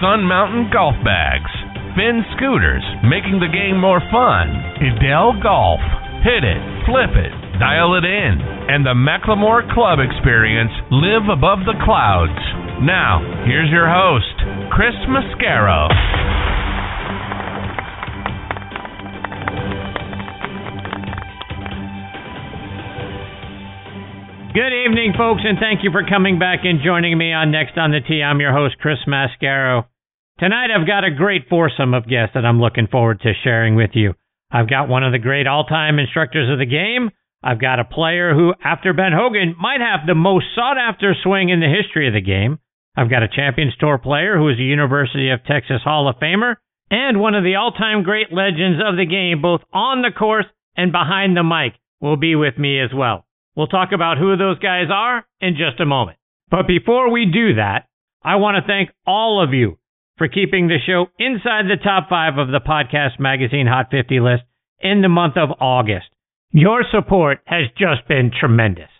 Sun Mountain Golf Bags. Finn Scooters, making the game more fun. Edel Golf. Hit it, flip it, dial it in. And the McLemore Club experience, live above the clouds. Now, here's your host, Chris Mascaro. Good evening, folks, and thank you for coming back and joining me on Next on the Tee. I'm your host, Chris Mascaro. Tonight, I've got a great foursome of guests that I'm looking forward to sharing with you. I've got one of the great all time instructors of the game. I've got a player who, after Ben Hogan, might have the most sought after swing in the history of the game. I've got a Champions Tour player who is a University of Texas Hall of Famer, and one of the all time great legends of the game, both on the course and behind the mic, will be with me as well. We'll talk about who those guys are in just a moment. But before we do that, I want to thank all of you for keeping the show inside the top five of the podcast magazine Hot 50 list in the month of August. Your support has just been tremendous.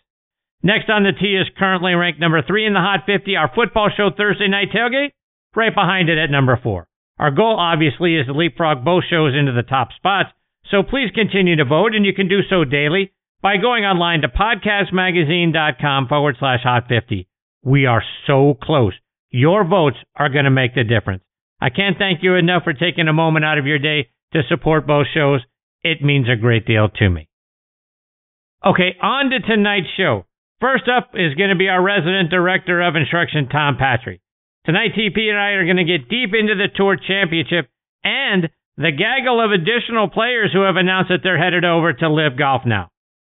Next on the tee is currently ranked number three in the Hot 50, our football show Thursday Night Tailgate, right behind it at number four. Our goal, obviously, is to leapfrog both shows into the top spots, so please continue to vote, and you can do so daily by going online to podcastmagazine.com forward slash hot 50. We are so close. Your votes are going to make the difference. I can't thank you enough for taking a moment out of your day to support both shows. It means a great deal to me. Okay, on to tonight's show. First up is going to be our resident director of instruction, Tom Patri. Tonight, TP and I are going to get deep into the Tour Championship and the gaggle of additional players who have announced that they're headed over to LIV Golf now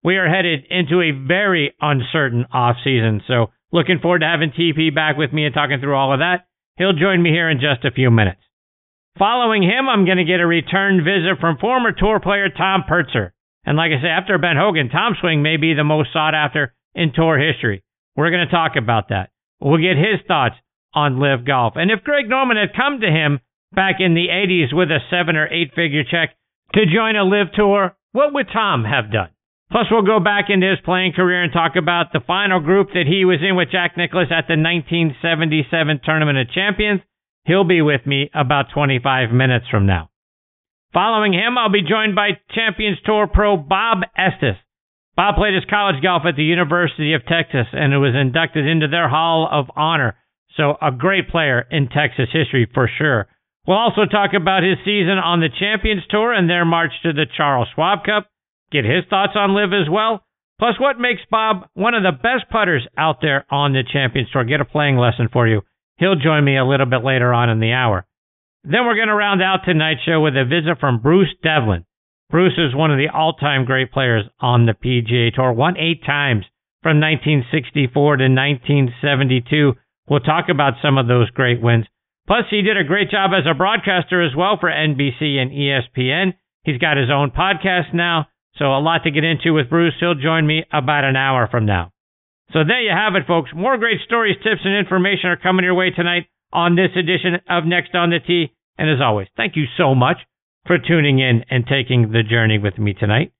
we are headed into a very uncertain off season. So looking forward to having TP back with me and talking through all of that. He'll join me here in just a few minutes. Following him, I'm going to get a return visit from former tour player Tom Purtzer. And like I say, after Ben Hogan, Tom Swing may be the most sought after in tour history. We're going to talk about that. We'll get his thoughts on LIV Golf. And if Greg Norman had come to him back in the 80s with a seven or eight figure check to join a LIV tour, what would Tom have done? Plus, we'll go back into his playing career and talk about the final group that he was in with Jack Nicklaus at the 1977 Tournament of Champions. He'll be with me about 25 minutes from now. Following him, I'll be joined by Champions Tour pro Bob Estes. Bob played his college golf at the University of Texas and was inducted into their Hall of Honor. So, a great player in Texas history for sure. We'll also talk about his season on the Champions Tour and their march to the Charles Schwab Cup get his thoughts on LIV as well. Plus, what makes Bob one of the best putters out there on the Champions Tour? Get a playing lesson for you. He'll join me a little bit later on in the hour. Then we're going to round out tonight's show with a visit from Bruce Devlin. Bruce is one of the all-time great players on the PGA Tour. Won eight times from 1964 to 1972. We'll talk about some of those great wins. Plus, he did a great job as a broadcaster as well for NBC and ESPN. He's got his own podcast now. So a lot to get into with Bruce. He'll join me about an hour from now. So there you have it, folks. More great stories, tips, and information are coming your way tonight on this edition of Next on the Tee. And as always, thank you so much for tuning in and taking the journey with me tonight.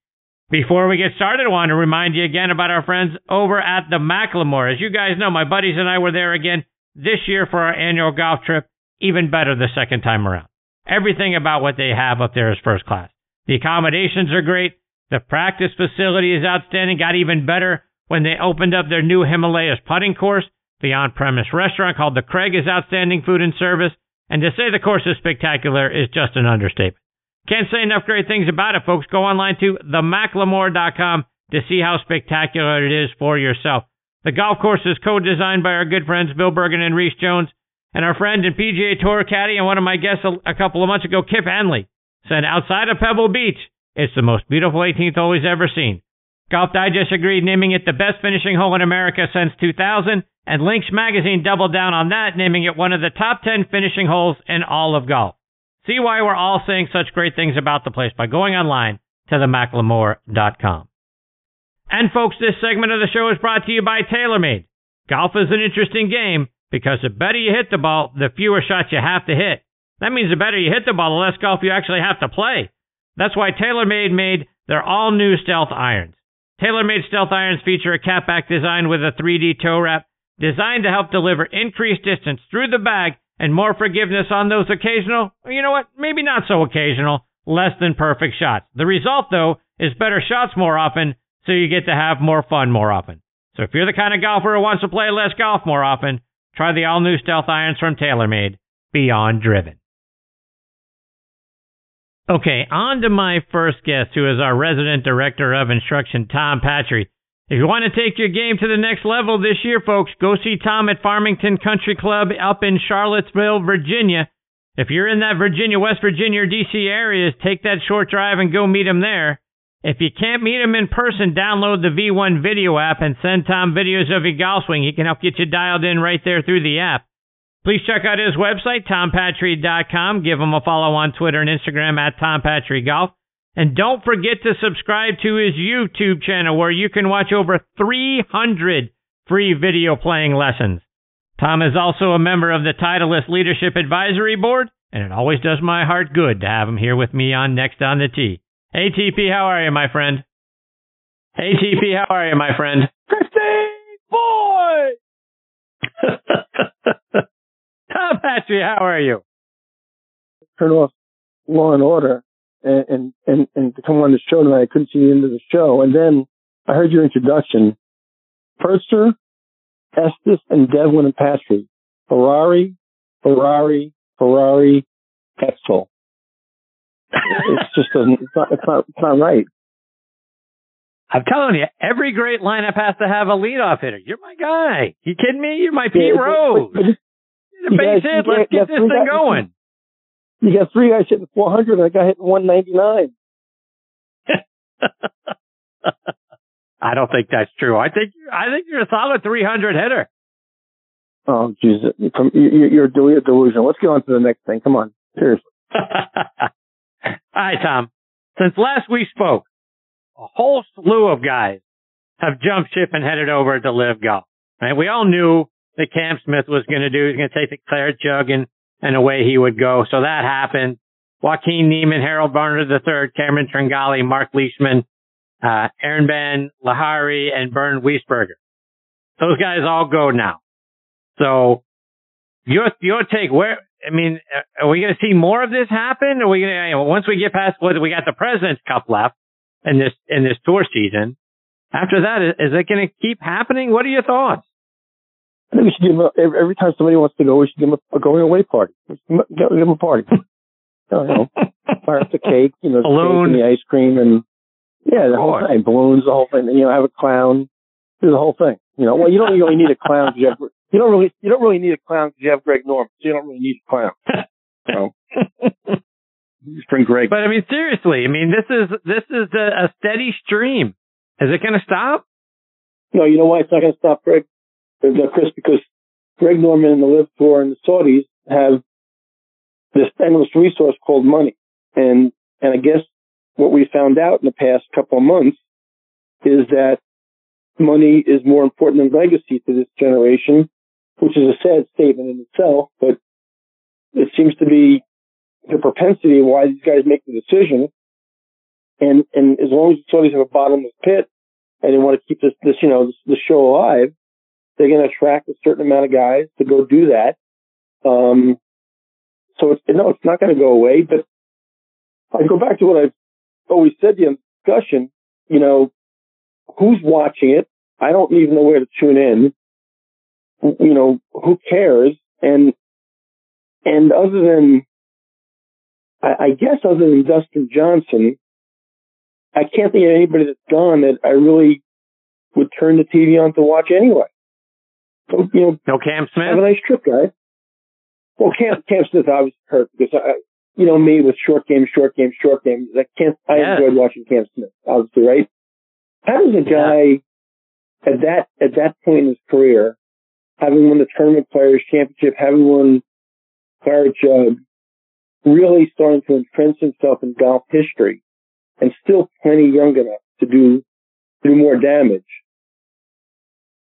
Before we get started, I want to remind you again about our friends over at the McLemore. As you guys know, my buddies and I were there again this year for our annual golf trip. Even better the second time around. Everything about what they have up there is first class. The accommodations are great. The practice facility is outstanding, got even better when they opened up their new Himalayas putting course. The on premise restaurant called The Craig is outstanding food and service. And to say the course is spectacular is just an understatement. Can't say enough great things about it, folks. Go online to themclemore.com to see how spectacular it is for yourself. The golf course is co-designed by our good friends Bill Bergin and Rees Jones, and our friend and PGA Tour caddy and one of my guests a, a couple of months ago, Kip Henley, said outside of Pebble Beach, it's the most beautiful 18th hole he's ever seen. Golf Digest agreed, naming it the best finishing hole in America since 2000, and Links Magazine doubled down on that, naming it one of the top 10 finishing holes in all of golf. See why we're all saying such great things about the place by going online to themclemore.com. And folks, this segment of the show is brought to you by TaylorMade. Golf is an interesting game because the better you hit the ball, the fewer shots you have to hit. That means the better you hit the ball, the less golf you actually have to play. That's why TaylorMade made their all new stealth irons. TaylorMade stealth irons feature a cap back design with a 3D toe wrap designed to help deliver increased distance through the bag and more forgiveness on those occasional, you know what, maybe not so occasional, less than perfect shots. The result, though, is better shots more often, so you get to have more fun more often. So if you're the kind of golfer who wants to play less golf more often, try the all new stealth irons from TaylorMade. Beyond driven. Okay, on to my first guest, who is our resident director of instruction, Tom Patri. If you want to take your game to the next level this year, folks, go see Tom at Farmington Country Club up in Charlottesville, Virginia. If you're in that Virginia, West Virginia, or DC areas, take that short drive and go meet him there. If you can't meet him in person, download the V1 video app and send Tom videos of your golf swing. He can help get you dialed in right there through the app. Please check out his website, tompatri.com. Give him a follow on Twitter and Instagram at tompatrigolf. And don't forget to subscribe to his YouTube channel where you can watch over 300 free video playing lessons. Tom is also a member of the Titleist Leadership Advisory Board, and it always does my heart good to have him here with me on Next on the Tee. Hey, TP, how are you, my friend? Hey, TP, how are you, my friend? Christine, boy! Tom Patri, how are you? Turn off Law and Order and, and, and, and to come on the show tonight. I couldn't see the end of the show. And then I heard your introduction. Purtzer, Estes, and Devlin and Patri. Ferrari, Ferrari, Ferrari, Excel. it just doesn't, it's not, it's not, it's not right. I'm telling you, every great lineup has to have a leadoff hitter. You're my guy. You kidding me? You're my Pete Yeah, Rose. but- but hit. you Let's got- get you this thing guys- going. You got three guys hitting 400 and I got hitting 199. I don't think that's true. I think I think you're a solid 300 hitter. Oh, Jesus. You, you- you're, del- you're delusional. Let's get on to the next thing. Come on. Seriously. All right, Tom. Since last we spoke, a whole slew of guys have jumped ship and headed over to LIV golf. Right? We all knew that Cam Smith was going to do. He's going to take the claret jug and, and away he would go. So that happened. Joaquin Niemann, Harold Varner III, Cameron Tringale, Mark Leishman, uh, Aaron Ben, Lahari, and Bernd Wiesberger. Those guys all go now. So your your take where I mean, are we going to see more of this happen? Are we going to you know, once we get past what we got the President's Cup left in this in this tour season? After that, is it going to keep happening? What are your thoughts? I think we should give them a, every, time somebody wants to go, we should give them a, a going away party. Give them, a party. you know, fire up the cake, you know, the Balloon. cake and the ice cream and yeah, the whole thing, balloons, the whole thing. And, you know, have a clown, do the whole thing. You know, well, you don't really need a clown because you have, you don't really, you don't really need a clown because you have Greg Norman. So you don't really need a clown. So just bring Greg. But I mean, seriously, I mean, this is this is a, a steady stream. Is it going to stop? No, you know why it's not going to stop Greg, Chris? Because Greg Norman and the LIV Tour and the Saudis have this endless resource called money, and and I guess what we found out in the past couple of months is that money is more important than legacy to this generation, which is a sad statement in itself, but it seems to be the propensity of why these guys make the decision. And and as long as the Saudis have a bottomless pit, and they want to keep this, this you know, this, this show alive, they're going to attract a certain amount of guys to go do that. Um, so it's, no, it's not going to go away, but I go back to what I've always said in discussion, you know, who's watching it? I don't even know where to tune in. You know, who cares? And, and other than, I, I guess other than Dustin Johnson, I can't think of anybody that's gone that I really would turn the TV on to watch anyway. So, you know, No Cam Smith. have a nice trip, guys. Well, Cam, Cam Smith obviously hurt because I, you know me with short game, short game, short game. I can't. I Yes. enjoyed watching Cam Smith, obviously, right? How does a guy yeah. at that at that point in his career, having won the tournament players championship, having won Claret Jug, really starting to entrench himself in golf history, and still plenty young enough to do do more damage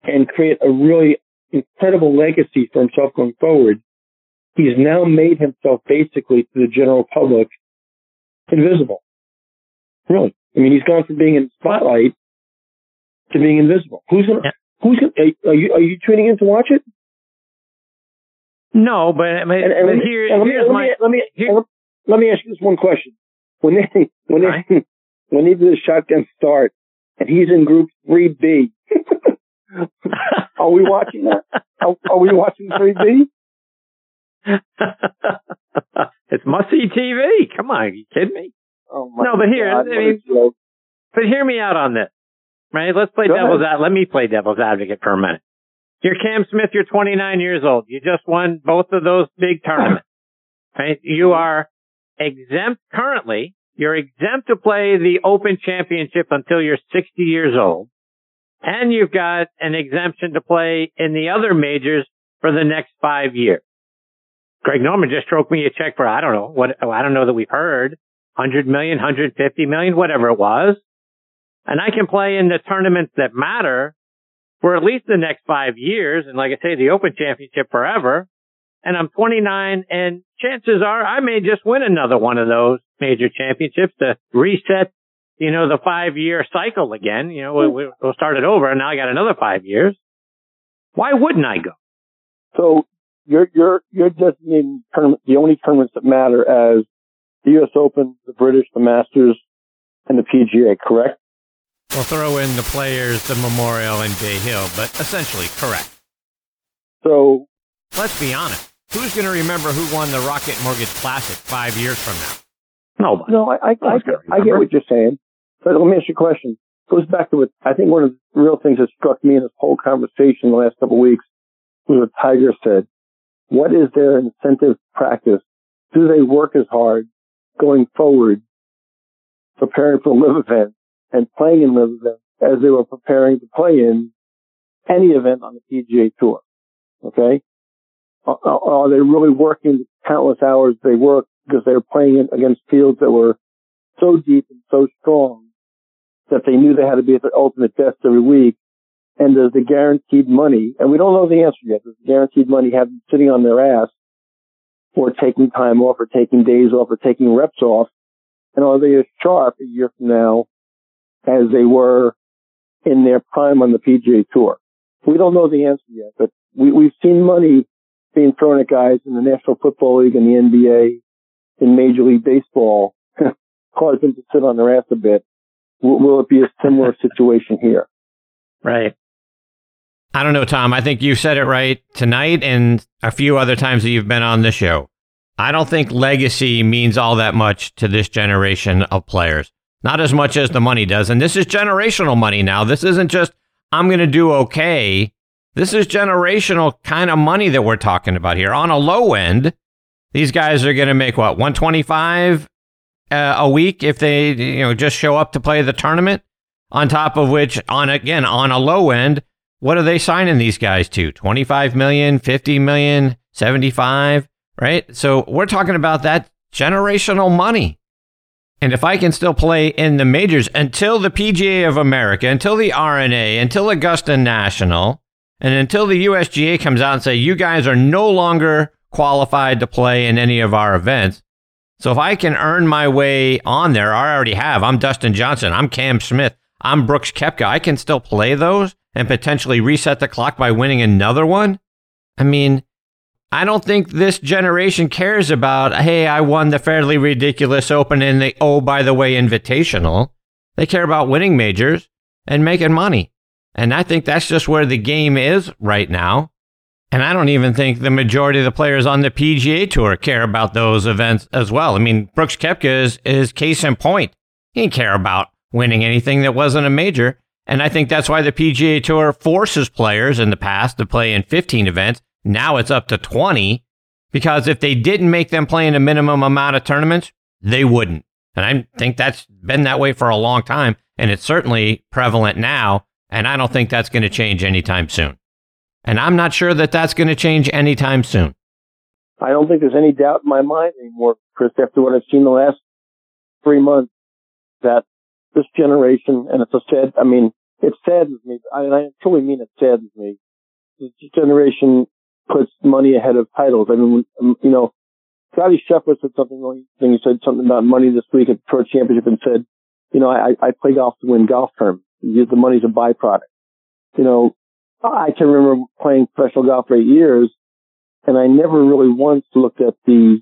and create a really incredible legacy for himself going forward. He's now made himself basically to the general public invisible. Really. I mean, he's gone from being in spotlight to being invisible. Who's gonna, yeah. who's gonna, are you, are you tuning in to watch it? No, but, but, and, and but here, let me, here's let my, let me, here, let me ask you this one question. When they, when they, right. when they do the shotgun start and he's in group 3B, are we watching that? Are, are we watching 3B? it's must see TV. Come on, are you kidding me? Oh no, but here, God, I mean, but hear me out on this, right? Let's play Go devil's ahead. ad. Let me play devil's advocate for a minute. You're Cam Smith. You're 29 years old. You just won both of those big tournaments. Right? You are exempt currently. You're exempt to play the Open Championship until you're 60 years old. And you've got an exemption to play in the other majors for the next five years. Greg Norman just stroked me a check for, I don't know, what, I don't know that we've heard, 100 million, 150 million, whatever it was. And I can play in the tournaments that matter for at least the next five years. And like I say, the Open Championship forever. And I'm 29 and chances are I may just win another one of those major championships to reset, you know, the five year cycle again. You know, we, hmm. we'll start it over and now I got another five years. Why wouldn't I go? So you're you're you're designating tournament, the only tournaments that matter as the U.S. Open, the British, the Masters, and the PGA. Correct? We'll throw in the Players, the Memorial, and Bay Hill, but essentially correct. So let's be honest. Who's going to remember who won the Rocket Mortgage Classic five years from now? Nobody. No, I I, I, get, I get what you're saying, but let me ask you a question. It goes back to what I think one of the real things that struck me in this whole conversation the last couple of weeks was what Tiger said. What is their incentive practice? Do they work as hard going forward, preparing for LIV events and playing in LIV events as they were preparing to play in any event on the PGA Tour? Okay, are, are they really working the countless hours they work because they were playing against fields that were so deep and so strong that they knew they had to be at their ultimate best every week and does the guaranteed money, and we don't know the answer yet, does the guaranteed money have them sitting on their ass or taking time off or taking days off or taking reps off? And are they as sharp a year from now as they were in their prime on the PGA Tour? We don't know the answer yet, but we, we've seen money being thrown at guys in the National Football League and the NBA, in Major League Baseball, caused them to sit on their ass a bit. Will, will it be a similar situation here? Right. I don't know, Tom. I think you said it right tonight and a few other times that you've been on the show. I don't think legacy means all that much to this generation of players. Not as much as the money does. And this is generational money now. This isn't just, I'm going to do okay. This is generational kind of money that we're talking about here. On a low end, these guys are going to make what, 125 uh, a week if they, you know, just show up to play the tournament? On top of which, on again, on a low end, what are they signing these guys to? 25 million, 50 million, 75, right? So we're talking about that generational money. And if I can still play in the majors until the PGA of America, until the R&A, until Augusta National, and until the USGA comes out and say you guys are no longer qualified to play in any of our events. So if I can earn my way on there, I already have. I'm Dustin Johnson. I'm Cam Smith. I'm Brooks Koepka. I can still play those and potentially reset the clock by winning another one? I mean, I don't think this generation cares about, hey, I won the fairly ridiculous Open and the, oh, by the way, Invitational. They care about winning majors and making money. And I think that's just where the game is right now. And I don't even think the majority of the players on the PGA Tour care about those events as well. I mean, Brooks Koepka is, is case in point. He didn't care about winning anything that wasn't a major. And I think that's why the PGA Tour forces players in the past to play in 15 events. Now it's up to 20 because if they didn't make them play in a minimum amount of tournaments, they wouldn't. And I think that's been that way for a long time. and it's certainly prevalent now. And I don't think that's going to change anytime soon. And I'm not sure that that's going to change anytime soon. I don't think there's any doubt in my mind anymore, Chris, after what I've seen the last three months, that this generation, and it's a sad, I mean, it saddens me. I, I truly mean it saddens me. This generation puts money ahead of titles. I mean, um, you know, Scotty Scheffler said something, he said something about money this week at the Tour Championship and said, you know, I, I play golf to win golf tournaments. The money money's a byproduct. You know, I can remember playing professional golf for eight years and I never really once looked at the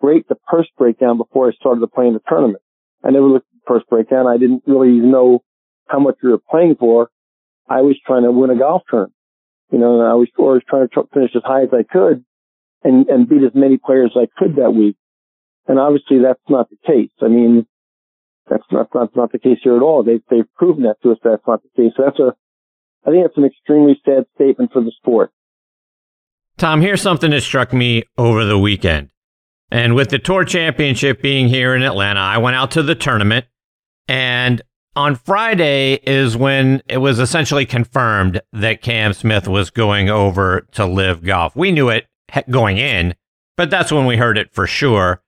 break, the purse breakdown before I started to play in the tournament. I never looked at the purse breakdown. I didn't really know how much we were playing for. I was trying to win a golf tournament, you know, and I was always trying to finish as high as I could and, and beat as many players as I could that week. And obviously that's not the case. I mean, that's not, that's not the case here at all. They've, they've proven that to us. That's not the case. So that's a, I think that's an extremely sad statement for the sport. Tom, here's something that struck me over the weekend. And with the Tour Championship being here in Atlanta, I went out to the tournament. And on Friday is when it was essentially confirmed that Cam Smith was going over to LIV golf. We knew it going in, but that's when we heard it for sure.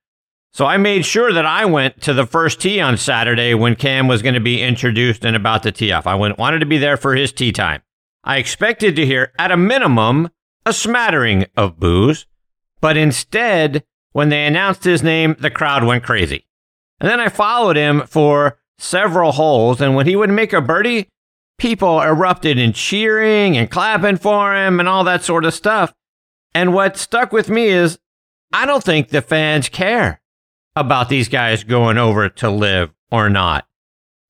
So I made sure that I went to the first tee on Saturday when Cam was going to be introduced and about to tee off. I went, wanted to be there for his tee time. I expected to hear, at a minimum, a smattering of boos, but instead, when they announced his name, the crowd went crazy. And then I followed him for several holes, and when he would make a birdie, people erupted in cheering and clapping for him and all that sort of stuff. And what stuck with me is I don't think the fans care about these guys going over to LIV or not.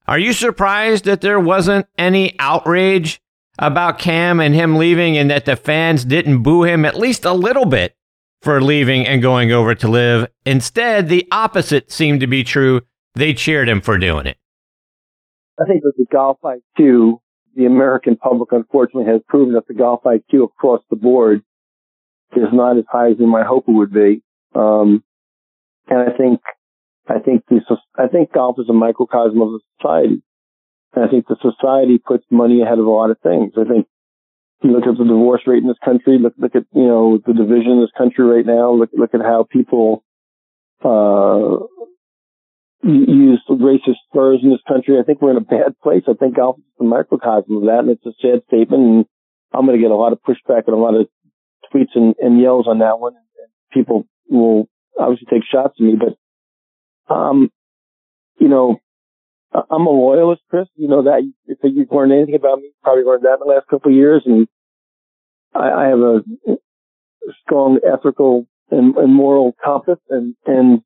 Are you surprised that there wasn't any outrage about Cam and him leaving and that the fans didn't boo him at least a little bit for leaving and going over to LIV? Instead, the opposite seemed to be true. They cheered him for doing it. I think with the golf IQ, the American public unfortunately has proven that the golf IQ across the board is not as high as we might hope it would be. Um, and I think, I think the, I think golf is a microcosm of society. And I think the society puts money ahead of a lot of things. I think you look at the divorce rate in this country, look, look at, you know, the division in this country right now, look, look at how people, uh, use racist slurs in this country. I think we're in a bad place. I think golf is a microcosm of that. And it's a sad statement. And I'm going to get a lot of pushback and a lot of tweets and, and yells on that one. And People will obviously take shots at me, but, um, you know, I'm a loyalist, Chris. You know that. If you've learned anything about me, probably learned that in the last couple of years. And I, I have a strong ethical and, and, moral compass. And, and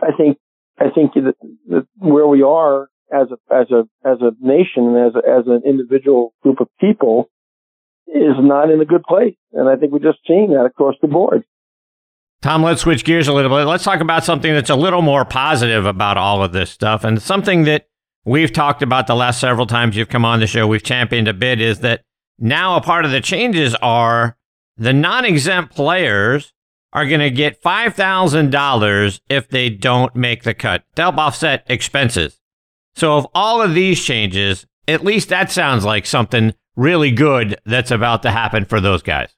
I think, I think that, that where we are as a, as a, as a nation and as a, as an individual group of people is not in a good place. And I think we're just seeing that across the board. Tom, let's switch gears a little bit. Let's talk about something that's a little more positive about all of this stuff. And something that we've talked about the last several times you've come on the show, we've championed a bit, is that now a part of the changes are the non exempt players are going to get $5,000 if they don't make the cut to help offset expenses. So, of all of these changes, at least that sounds like something really good that's about to happen for those guys.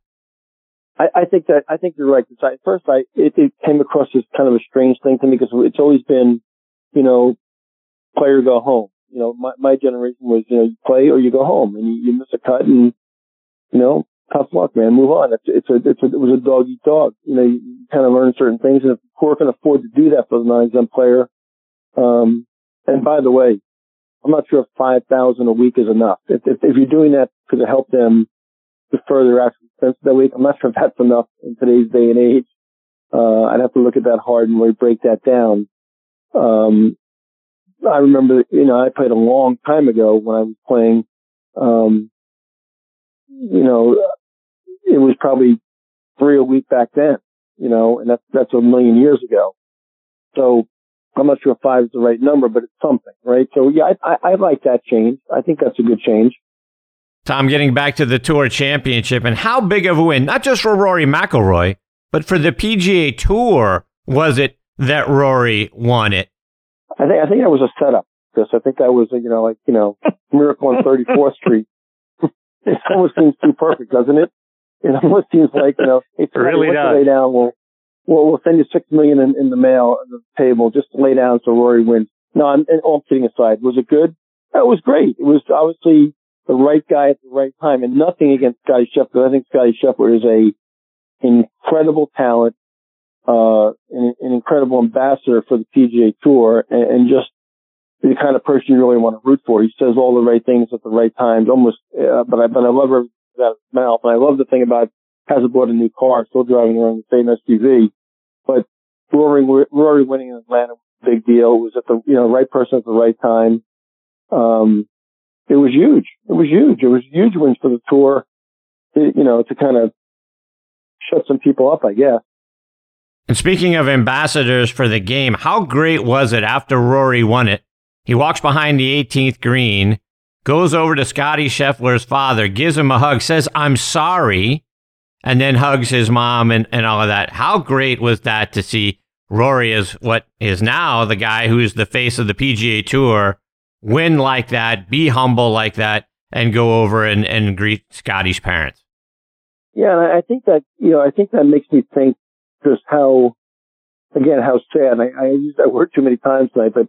I, I think that I think you're right. At first, I it, it came across as kind of a strange thing to me because it's always been, you know, play or go home. You know, my my generation was you know you play or you go home, and you, you miss a cut, and you know, tough luck, man. Move on. It's it's a it's a it was a dog eat dog. You know, you, kind of learn certain things, and if court can afford to do that for the non-exempt player, um, and by the way, I'm not sure if five thousand a week is enough. If, if if you're doing that to help them defer their actual expenses that week. I'm not sure if that's enough in today's day and age. Uh, I'd have to look at that hard and really break that down. Um, I remember, you know, I played a long time ago when I was playing, um, you know, it was probably three a week back then, you know, and that's, that's a million years ago. So I'm not sure if five is the right number, but it's something, right? So yeah, I, I, I like that change. I think that's a good change. Tom, getting back to the Tour Championship and how big of a win, not just for Rory McIlroy, but for the PGA Tour, was it that Rory won it? I think I think that was a setup. Chris. I think that was, you know, like, you know, Miracle on 34th Street. it almost seems too perfect, doesn't it? It almost seems like, you know, it's it really does. lay down. We'll, we'll, we'll send you six million in, in the mail on the table just to lay down so Rory wins. No, I'm, and all kidding aside, was it good? It was great. It was obviously the right guy at the right time and nothing against Scotty Scheffler. I think Scotty Scheffler is a incredible talent, uh, an, an incredible ambassador for the PGA Tour and, and, just the kind of person you really want to root for. He says all the right things at the right times, almost, uh, but I, but I love everything out of his mouth. And I love the thing about hasn't bought a new car, still driving around the same SUV. But Rory, Rory winning in Atlanta was a big deal. It was at the, you know, right person at the right time. Um, it was huge. It was huge. It was huge wins for the tour, it, you know, to kind of shut some people up, I guess. And speaking of ambassadors for the game, how great was it after Rory won it? He walks behind the 18th green, goes over to Scotty Scheffler's father, gives him a hug, says, I'm sorry, and then hugs his mom and, and all of that. How great was that to see Rory as what is now the guy who's the face of the PGA Tour win like that, be humble like that, and go over and, and greet Scotty's parents? Yeah, and I think that, you know, I think that makes me think just how, again, how sad. I, I use that word too many times tonight, but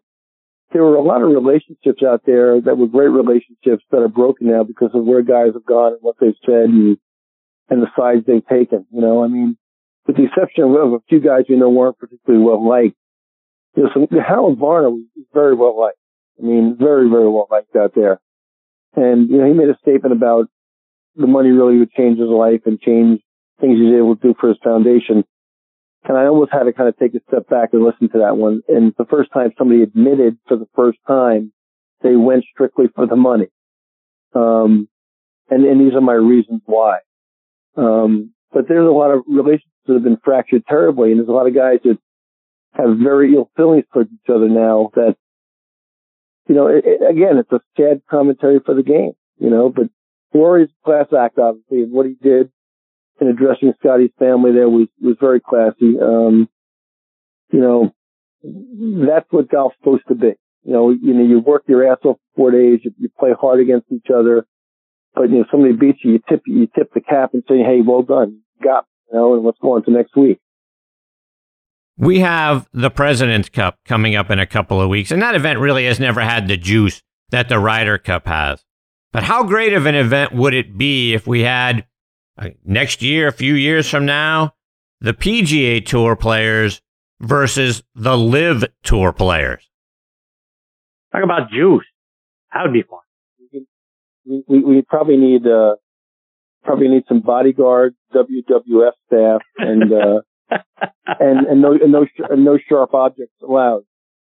there were a lot of relationships out there that were great relationships that are broken now because of where guys have gone and what they've said and, and the sides they've taken. You know, I mean, with the exception of a few guys we know weren't particularly well liked, you know, some, Harold Varner was very well liked. I mean, very, very well liked out there. And, you know, he made a statement about the money really would change his life and change things he's able to do for his foundation. And I almost had to kind of take a step back and listen to that one. And the first time somebody admitted for the first time they went strictly for the money. Um, and, and these are my reasons why. Um, but there's a lot of relationships that have been fractured terribly. And there's a lot of guys that have very ill feelings towards each other now that, you know, it, it, again, it's a sad commentary for the game, you know, but Rory's class act, obviously, and what he did in addressing Scotty's family there was, was very classy. Um, you know, that's what golf's supposed to be. You know, you know, you work your ass off for four days, you, you play hard against each other, but you know, somebody beats you, you tip, you tip the cap and say, hey, well done, got, you know, and let's go on to next week. We have the President's Cup coming up in a couple of weeks, and that event really has never had the juice that the Ryder Cup has. But how great of an event would it be if we had uh, next year, a few years from now, the PGA Tour players versus the LIV Tour players? Talk about juice. That would be fun. We, we, we probably need, uh, probably need some bodyguards, WWF staff, and, uh, and, and no, and no, and no sharp objects allowed.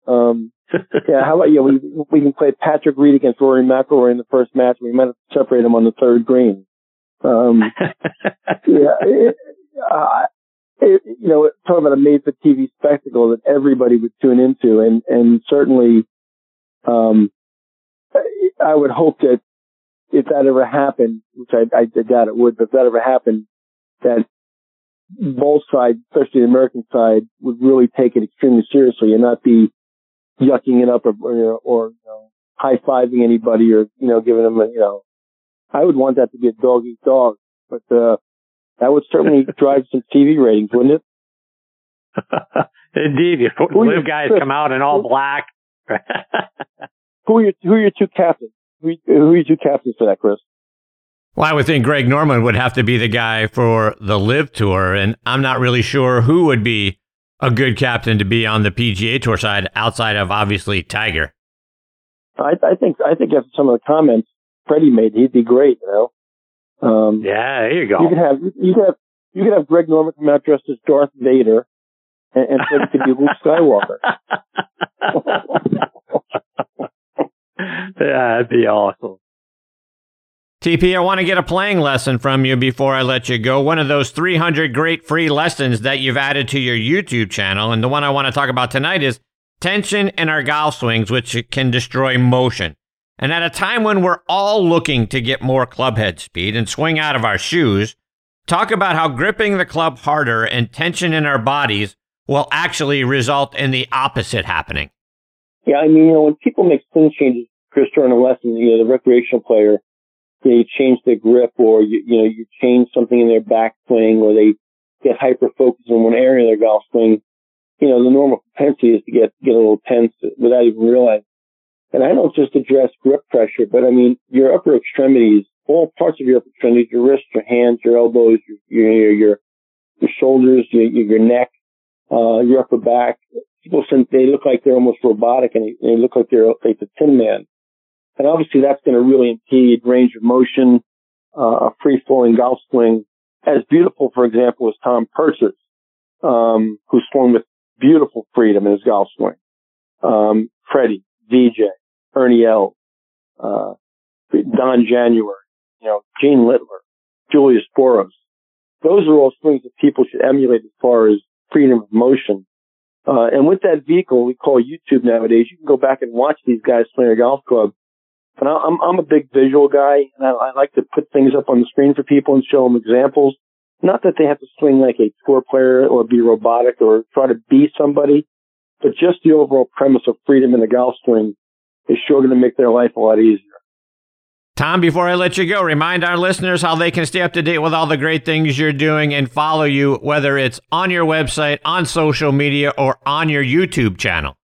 Um, yeah, how about you? We we can play Patrick Reed against Rory McIlroy in the first match. We might have to separate them on the third green. Um, yeah, it, uh, it, you know, talk about a made-for-TV spectacle that everybody would tune into, and and certainly, um, I would hope that if that ever happened, which I, I doubt it would, but if that ever happened, that both sides, especially the American side, would really take it extremely seriously and not be yucking it up or, or, or you know, high fiving anybody or, you know, giving them a, you know, I would want that to be a dog eat dog, but, uh, that would certainly drive some TV ratings, wouldn't it? Indeed. If LIV guys come out in all black. who are your, who are your two captains? Who, who are your two captains for that, Chris? Well, I would think Greg Norman would have to be the guy for the LIV tour, and I'm not really sure who would be a good captain to be on the PGA Tour side outside of obviously Tiger. I, I think I think after some of the comments Freddie made, he'd be great. You know. Um, yeah, there you go. You could have you could have you could have Greg Norman come out dressed as Darth Vader, and, and Freddie could be Luke Skywalker. yeah, that'd be awesome. TP, I want to get a playing lesson from you before I let you go. One of those 300 great free lessons that you've added to your YouTube channel. And the one I want to talk about tonight is tension in our golf swings, which can destroy motion. And at a time when we're all looking to get more club head speed and swing out of our shoes, talk about how gripping the club harder and tension in our bodies will actually result in the opposite happening. Yeah, I mean, you know, when people make swing changes, Chris, during a lesson, you know, the recreational player, you change their grip or you, you know, you change something in their backswing or they get hyper focused in one area of their golf swing. You know, the normal propensity is to get, get a little tense without even realizing. And I don't just address grip pressure, but I mean, your upper extremities, all parts of your upper extremities, your wrists, your hands, your elbows, your, your, your, your shoulders, your, your neck, uh, your upper back. People they look like they're almost robotic and they, they look like they're like the Tin Man. And obviously that's going to really impede range of motion, uh, a free flowing golf swing. As beautiful, for example, as Tom Purtzer's, um, who swung with beautiful freedom in his golf swing. Um, Freddie, DJ, Ernie Els, uh, Don January, you know, Gene Littler, Julius Boros. Those are all swings that people should emulate as far as freedom of motion. Uh, and with that vehicle we call YouTube nowadays, you can go back and watch these guys playing a golf club. And I'm, I'm a big visual guy and I, I like to put things up on the screen for people and show them examples. Not that they have to swing like a tour player or be robotic or try to be somebody, but just the overall premise of freedom in the golf swing is sure going to make their life a lot easier. Tom, before I let you go, remind our listeners how they can stay up to date with all the great things you're doing and follow you, whether it's on your website, on social media, or on your YouTube channel.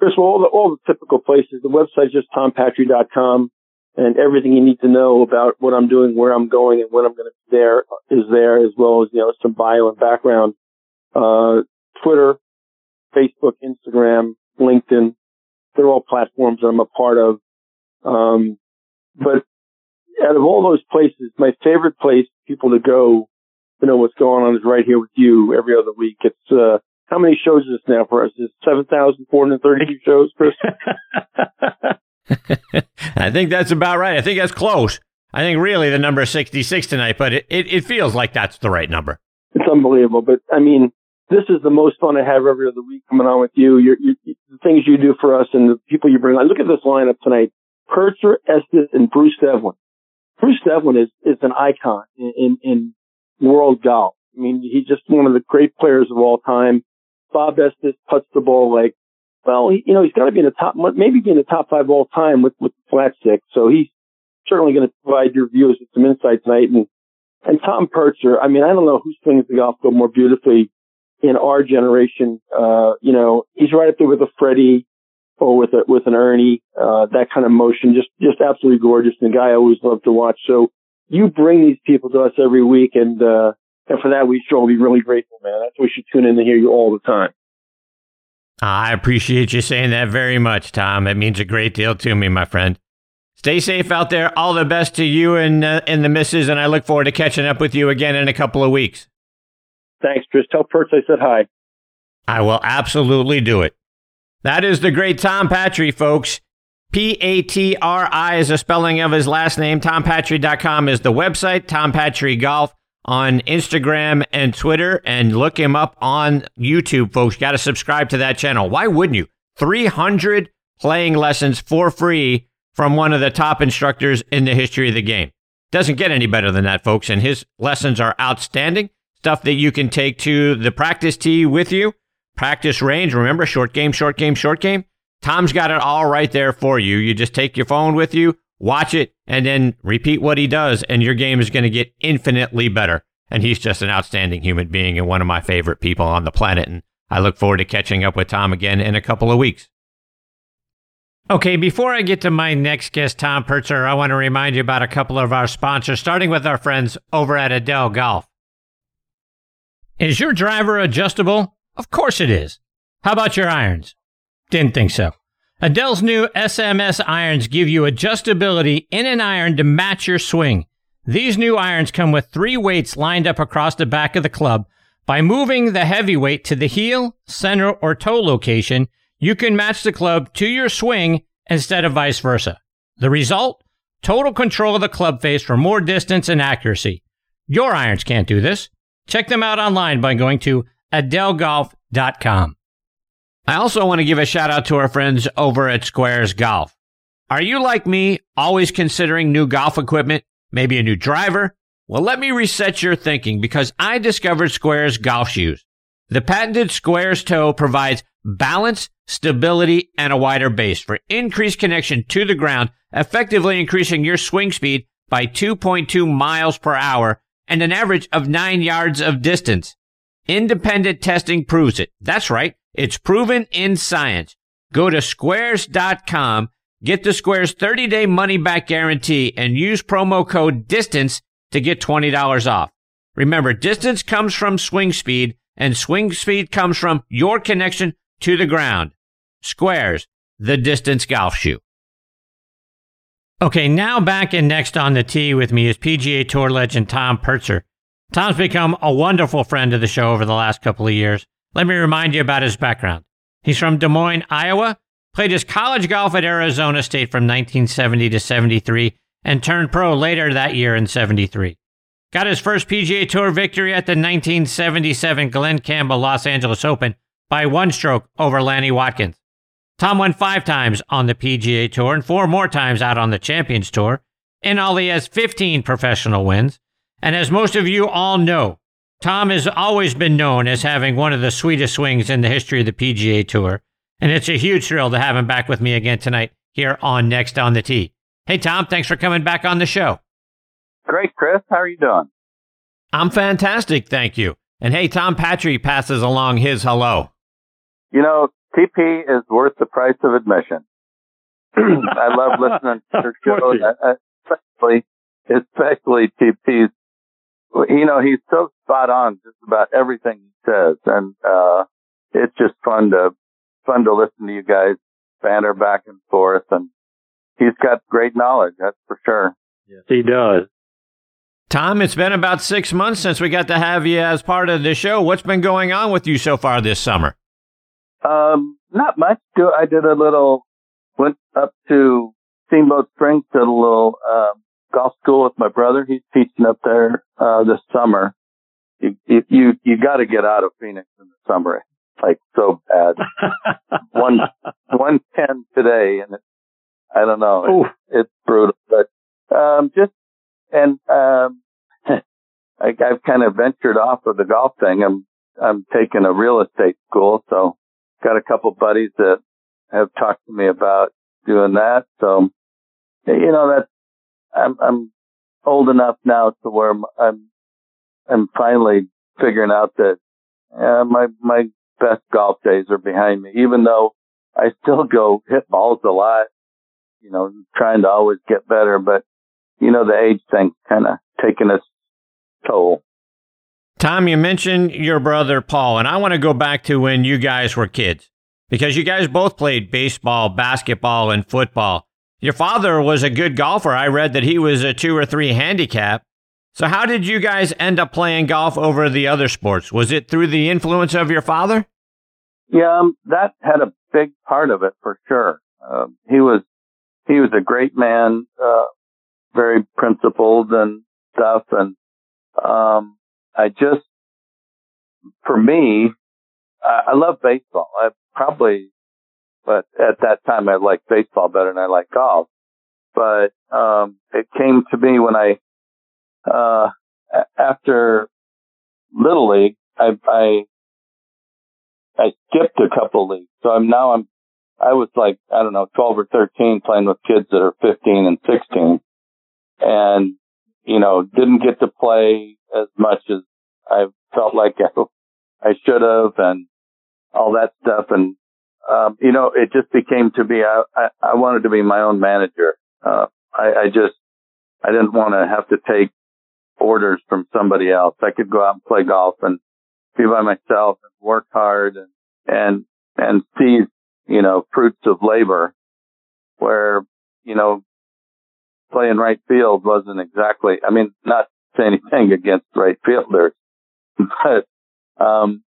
First of all, all the, all the typical places. The website's just tompatri.com, and everything you need to know about what I'm doing, where I'm going, and when I'm going to be there is there, as well as you know some bio and background. Uh, Twitter, Facebook, Instagram, LinkedIn, they're all platforms that I'm a part of. Um, but out of all those places, my favorite place people to go to know what's going on is right here with you every other week. It's, uh, how many shows is this now for us? Is 7,432 shows, Chris? I think that's about right. I think that's close. I think really the number is 66 tonight, but it, it, it feels like that's the right number. It's unbelievable. But I mean, this is the most fun I have every other week coming on with you. You're, you the things you do for us and the people you bring on. Look at this lineup tonight. Purtzer, Estes, and Bruce Devlin. Bruce Devlin is, is an icon in, in, in world golf. I mean, he's just one of the great players of all time. Bob Estes puts the ball like, well, you know, he's got to be in the top, maybe be in the top five all time with, with flat stick. So he's certainly going to provide your viewers with some insight tonight. And, and Tom Purtzer, I mean, I don't know who swings the golf club more beautifully in our generation. Uh, you know, he's right up there with a Freddie or with a, with an Ernie, uh, that kind of motion, just, just absolutely gorgeous. And the guy I always love to watch. So you bring these people to us every week. And, uh, and for that, we sure will be really grateful, man. That's why we should tune in to hear you all the time. I appreciate you saying that very much, Tom. It means a great deal to me, my friend. Stay safe out there. All the best to you and, uh, and the missus. And I look forward to catching up with you again in a couple of weeks. Thanks, Chris. Tell Perch I said hi. I will absolutely do it. That is the great Tom Patri, folks. P A T R I is the spelling of his last name. TomPatri.com is the website. Tom Patri Golf on Instagram and Twitter. And look him up on YouTube, folks. You Got to subscribe to that channel. Why wouldn't you? 300 playing lessons for free from one of the top instructors in the history of the game. Doesn't get any better than that, folks. And his lessons are outstanding. Stuff that you can take to the practice tee with you practice range. Remember, short game, short game, short game. Tom's got it all right there for you. You just take your phone with you, watch it, and then repeat what he does, and your game is going to get infinitely better. And he's just an outstanding human being and one of my favorite people on the planet. And I look forward to catching up with Tom again in a couple of weeks. Okay, before I get to my next guest, Tom Purtzer, I want to remind you about a couple of our sponsors, starting with our friends over at Edel Golf. Is your driver adjustable? Of course it is. How about your irons? Didn't think so. Edel's new SMS irons give you adjustability in an iron to match your swing. These new irons come with three weights lined up across the back of the club. By moving the heavy weight to the heel, center, or toe location, you can match the club to your swing instead of vice versa. The result? Total control of the club face for more distance and accuracy. Your irons can't do this. Check them out online by going to edelgolf.com. I also want to give a shout out to our friends over at Squares Golf. Are you like me, always considering new golf equipment, maybe a new driver? Well, let me reset your thinking because I discovered Squares golf shoes. The patented Squares toe provides balance, stability, and a wider base for increased connection to the ground, effectively increasing your swing speed by 2.2 miles per hour and an average of 9 yards of distance. Independent testing proves it. That's right. It's proven in science. Go to squares.com, get the Squares 30 day money back guarantee, and use promo code DISTANCE to get $20 off. Remember, distance comes from swing speed, and swing speed comes from your connection to the ground. Squares, the distance golf shoe. Okay, now back and next on the tee with me is PGA Tour legend Tom Purtzer. Tom's become a wonderful friend of the show over the last couple of years. Let me remind you about his background. He's from Des Moines, Iowa, played his college golf at Arizona State from 1970 to 73, and turned pro later that year in 73. Got his first PGA Tour victory at the 1977 Glen Campbell Los Angeles Open by one stroke over Lanny Wadkins. Tom won five times on the PGA Tour and four more times out on the Champions Tour. In all, he has 15 professional wins. And as most of you all know, Tom has always been known as having one of the sweetest swings in the history of the PGA Tour. And it's a huge thrill to have him back with me again tonight here on Next on the Tee. Hey, Tom, thanks for coming back on the show. Great, Chris. How are you doing? I'm fantastic, thank you. And hey, Tom Patri passes along his hello. You know, TP is worth the price of admission. I love listening to your show, especially, especially TP's. You know, he's so spot on just about everything he says, and uh, it's just fun to fun to listen to you guys banter back and forth, and he's got great knowledge, that's for sure. Yes, he does. Tom, it's been about six months since we got to have you as part of the show. What's been going on with you so far this summer? Um, not much. I did a little, went up to Steamboat Springs did a little, uh, golf school with my brother. He's teaching up there, uh, this summer. You, you, you gotta get out of Phoenix in the summer. Like so bad. one, one ten today and it, I don't know. It's, it's brutal, but, um, just, and, um, I, I've kind of ventured off of the golf thing. I'm, I'm taking a real estate school. So got a couple buddies that have talked to me about doing that. So, you know, that's, I'm, I'm old enough now to where I'm, I'm finally figuring out that uh, my, my best golf days are behind me, even though I still go hit balls a lot, you know, trying to always get better. But, you know, the age thing kind of taking its toll. Tom, you mentioned your brother Paul, and I want to go back to when you guys were kids because you guys both played baseball, basketball, and football. Your father was a good golfer. I read that he was a two or three handicap. So, how did you guys end up playing golf over the other sports? Was it through the influence of your father? Yeah, um, that had a big part of it for sure. Uh, he was he was a great man, uh, very principled and stuff, and um, I just, for me, I, I love baseball. I probably, but at that time I liked baseball better than I liked golf. But, um, it came to me when I, uh, after Little League, I, I, I skipped a couple leagues. So I'm now I'm, I was like, I don't know, 12 or 13 playing with kids that are 15 and 16 and, you know, didn't get to play as much as I felt like I, should have and all that stuff. And, um, you know, it just became to be, I, I, I wanted to be my own manager. Uh, I, I just, I didn't want to have to take orders from somebody else. I could go out and play golf and be by myself and work hard and, and, and see, you know, fruits of labor where, you know, playing right field wasn't exactly, I mean, not say anything against right fielders, but, um,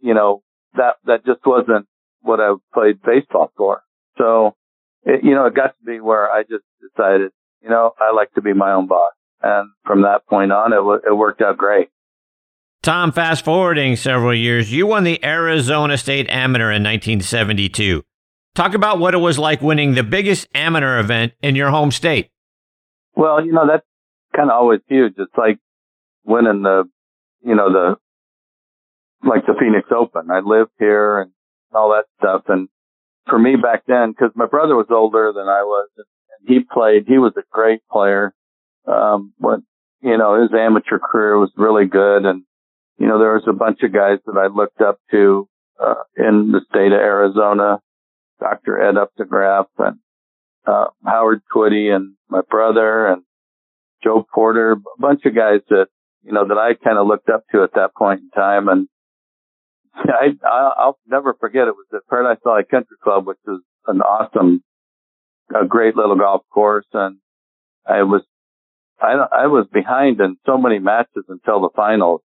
you know, that, that just wasn't what I played baseball for. So, it, you know, it got to be where I just decided, you know, I like to be my own boss. And from that point on, it, w- it worked out great. Tom, fast forwarding several years, you won the Arizona State Amateur in 1972. Talk about what it was like winning the biggest amateur event in your home state. Well, you know, that's kind of always huge. It's like winning the, you know, the, like the Phoenix Open. I live here and all that stuff. And for me back then, because my brother was older than I was, and he played. He was a great player. Um, but you know, his amateur career was really good, and you know, there was a bunch of guys that I looked up to uh, in the state of Arizona, Dr. Ed Updegraff and uh, Howard Twitty and my brother and Joe Porter, a bunch of guys that you know that I kind of looked up to at that point in time, and I I'll never forget it was at Paradise Valley Country Club, which was an awesome, a great little golf course, and I was I I was behind in so many matches until the finals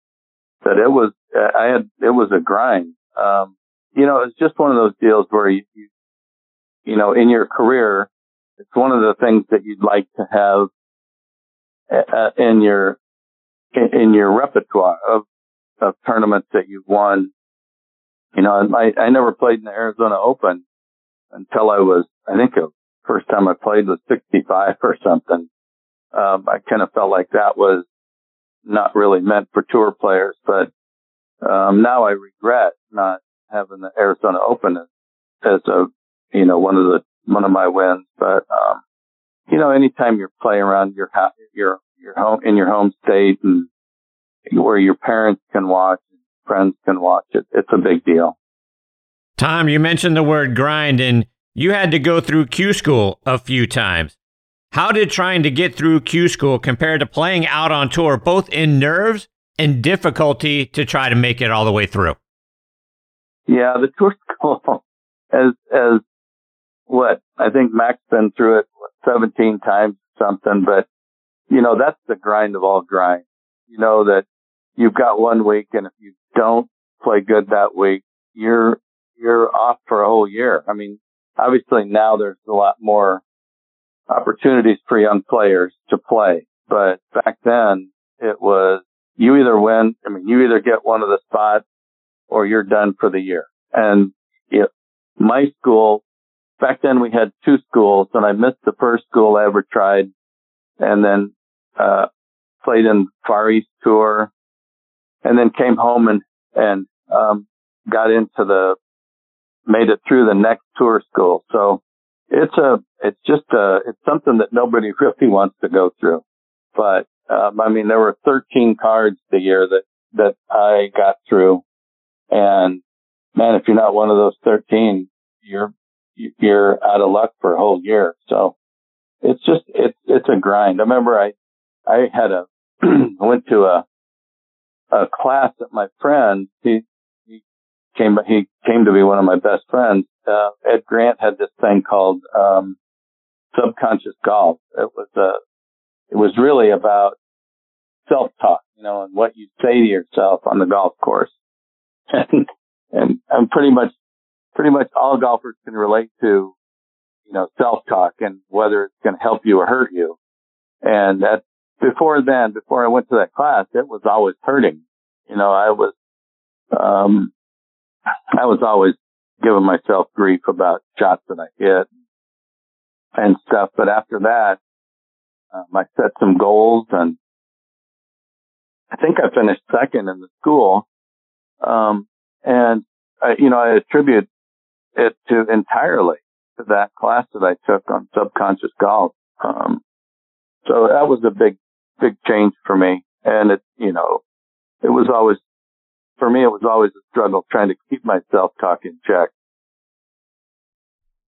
that it was I had it was a grind. Um, you know, it's just one of those deals where you, you you know in your career, it's one of the things that you'd like to have uh, in your in, in your repertoire of of tournaments that you've won you know, I, I never played in the Arizona Open until I was, I think the first time I played was 65 or something. Um, I kind of felt like that was not really meant for tour players, but, um, now I regret not having the Arizona Open as, as a, you know, one of the, one of my wins, but, um, you know, anytime you're playing around your, your, your home, in your home state and where your parents can watch friends can watch it. It's a big deal. Tom, you mentioned the word grind, and you had to go through Q school a few times. How did trying to get through Q school compare to playing out on tour, both in nerves and difficulty to try to make it all the way through? Yeah, the tour school, as as what I think Mac's been through it 17 times something, but you know that's the grind of all grind. You know that you've got one week, and if you don't play good that week, you're you're off for a whole year. I mean, obviously now there's a lot more opportunities for young players to play, but back then it was you either win. I mean, you either get one of the spots or you're done for the year. And it, my school back then we had two schools, and I missed the first school I ever tried, and then uh, played in Far East Tour and then came home and and um, got into the made it through the next tour school. So it's a it's just a it's something that nobody really wants to go through. But um, I mean, there were 13 cards the year that that I got through, and man, if you're not one of those 13, you're you're out of luck for a whole year. So it's just it's it's a grind. I remember I I had a went to a a class that my friend, he came, he came to be one of my best friends. Uh, Ed Grant had this thing called, um, subconscious golf. It was, a, uh, it was really about self-talk, you know, and what you say to yourself on the golf course. and, and I'm pretty much, pretty much all golfers can relate to, you know, self-talk and whether it's going to help you or hurt you. And that before then, before I went to that class, it was always hurting. You know, I was, um, I was always giving myself grief about shots that I hit and stuff. But after that, um, I set some goals and I think I finished second in the school. Um, and I, you know, I attribute it to entirely to that class that I took on subconscious golf. Um, so that was a big big change for me. And it, you know, it was always, for me, it was always a struggle trying to keep myself talk in check.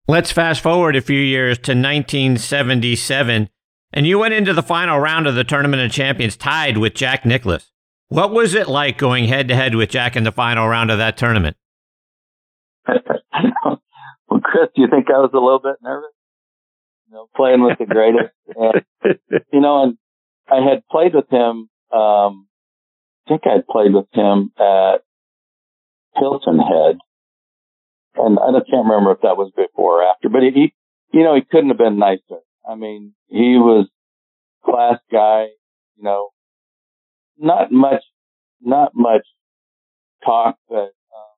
Let's fast forward a few years to 1977, and you went into the final round of the Tournament of Champions tied with Jack Nicklaus. What was it like going head to head with Jack in the final round of that tournament? well, Chris, do you think I was a little bit nervous? You know, playing with the greatest. and, you know, and I had played with him. Um, think I'd played with him at Hilton Head, and I can't remember if that was before or after. But he, you know, he couldn't have been nicer. I mean, he was class guy. You know, not much, not much talk, but um,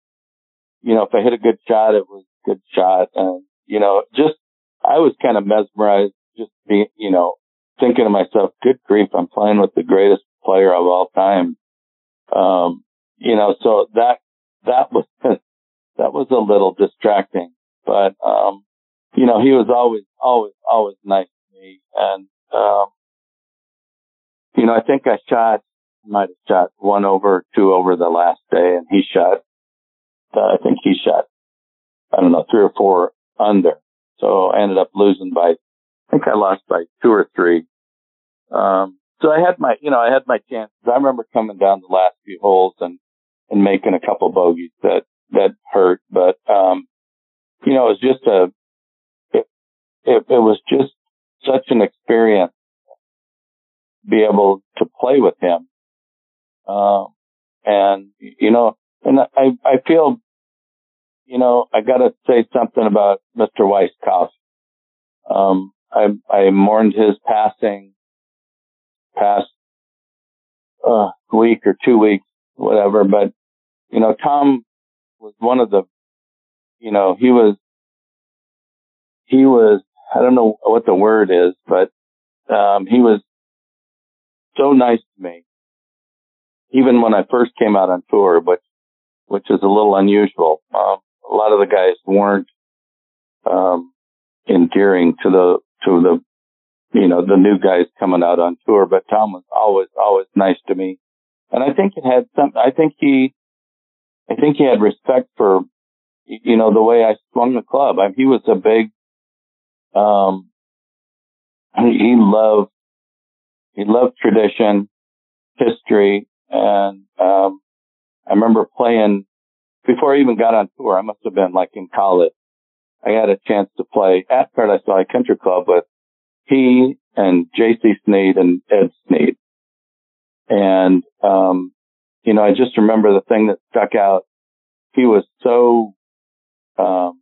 you know, if I hit a good shot, it was a good shot, and you know, just I was kind of mesmerized, just being, you know, thinking to myself, good grief, I'm playing with the greatest player of all time. Um, you know, so that, that was, that was a little distracting, but, um, you know, he was always, always, always nice to me. And um, you know, I think I shot, might have shot one over, two over the last day, and he shot. Uh, I think he shot, I don't know, three or four under. So I ended up losing by, I think I lost by two or three. Um, so I had my, you know, I had my chances. I remember coming down the last few holes and, and making a couple bogeys that, that hurt. But, um, you know, it was just a, it, it, it was just such an experience to be able to play with him. Um, and, you know, and I, I feel, you know, I got to say something about Mr. Weiskopf. Um, I, I mourned his passing past uh, week or two weeks, whatever. But you know, Tom was one of the, you know, he was, he was, I don't know what the word is, but um, he was so nice to me, even when I first came out on tour, which which is a little unusual. Um, a lot of the guys weren't um, endearing to the to the you know, the new guys coming out on tour, but Tom was always, always nice to me. And I think it had some, I think he, I think he had respect for, you know, the way I swung the club. I he was a big, um, he loved, he loved tradition, history, and, um, I remember playing before I even got on tour. I must have been like in college. I had a chance to play at Paradise Valley Country Club with he and J.C. Snead and Ed Sneed. And, um, you know, I just remember the thing that stuck out. He was so, um,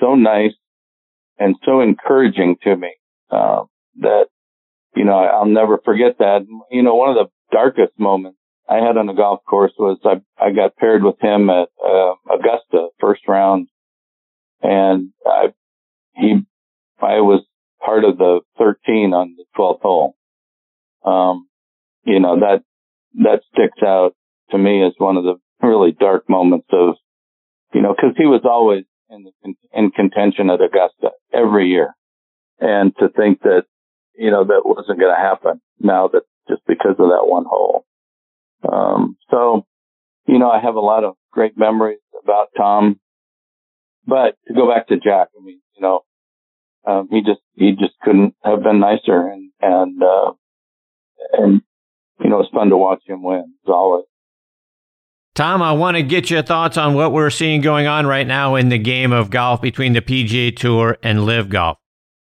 so nice and so encouraging to me, uh, that, you know, I'll never forget that. You know, one of the darkest moments I had on the golf course was I, I got paired with him at, uh, Augusta first round and I, he, I was part of the 13 on the 12th hole. Um, you know, that, that sticks out to me as one of the really dark moments of, you know, cause he was always in the, in contention at Augusta every year. And to think that, you know, that wasn't going to happen now that just because of that one hole. Um, so, you know, I have a lot of great memories about Tom, but to go back to Jack, I mean, you know, um, he just he just couldn't have been nicer, and and uh, and you know it's fun to watch him win as always. Tom, I want to get your thoughts on what we're seeing going on right now in the game of golf between the PGA Tour and LIV Golf.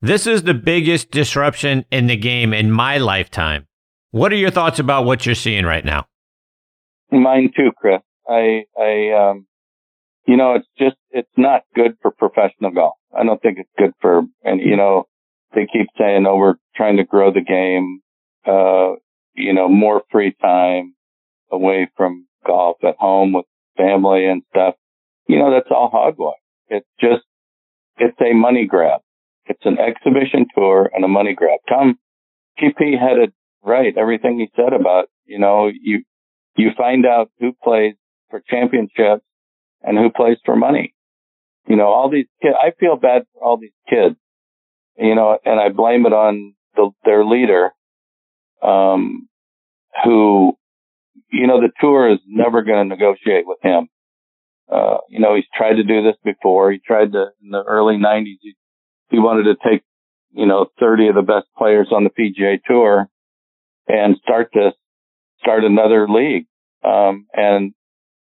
This is the biggest disruption in the game in my lifetime. What are your thoughts about what you're seeing right now? Mine too, Chris. I, I, um, you know, it's just, it's not good for professional golf. I don't think it's good for, and you know, they keep saying, oh, we're trying to grow the game, uh, you know, more free time away from golf at home with family and stuff. You know, that's all hogwash. It's just, it's a money grab. It's an exhibition tour and a money grab. Tom TP had it right. Everything he said about, you know, you, you find out who plays for championships and who plays for money. You know, all these kids, I feel bad for all these kids, you know, and I blame it on the, their leader, um, who, you know, the tour is never going to negotiate with him. Uh, you know, he's tried to do this before. He tried to, in the early nineties, he, he wanted to take, you know, 30 of the best players on the PGA tour and start this, start another league. Um, and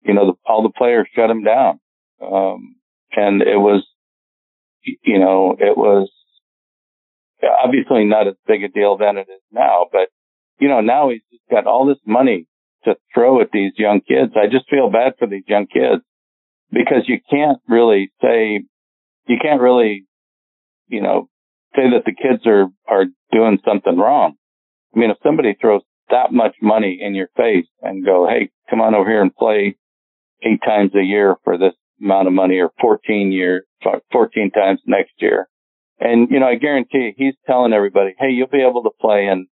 you know, the, all the players shut him down. Um, and it was, you know, it was obviously not as big a deal than it is now, but you know, now he's just got all this money to throw at these young kids. I just feel bad for these young kids because you can't really say, you can't really, you know, say that the kids are, are doing something wrong. I mean, if somebody throws that much money in your face and go, Hey, come on over here and play eight times a year for this amount of money or 14 years, 14 times next year. And, you know, I guarantee he's telling everybody, Hey, you'll be able to play in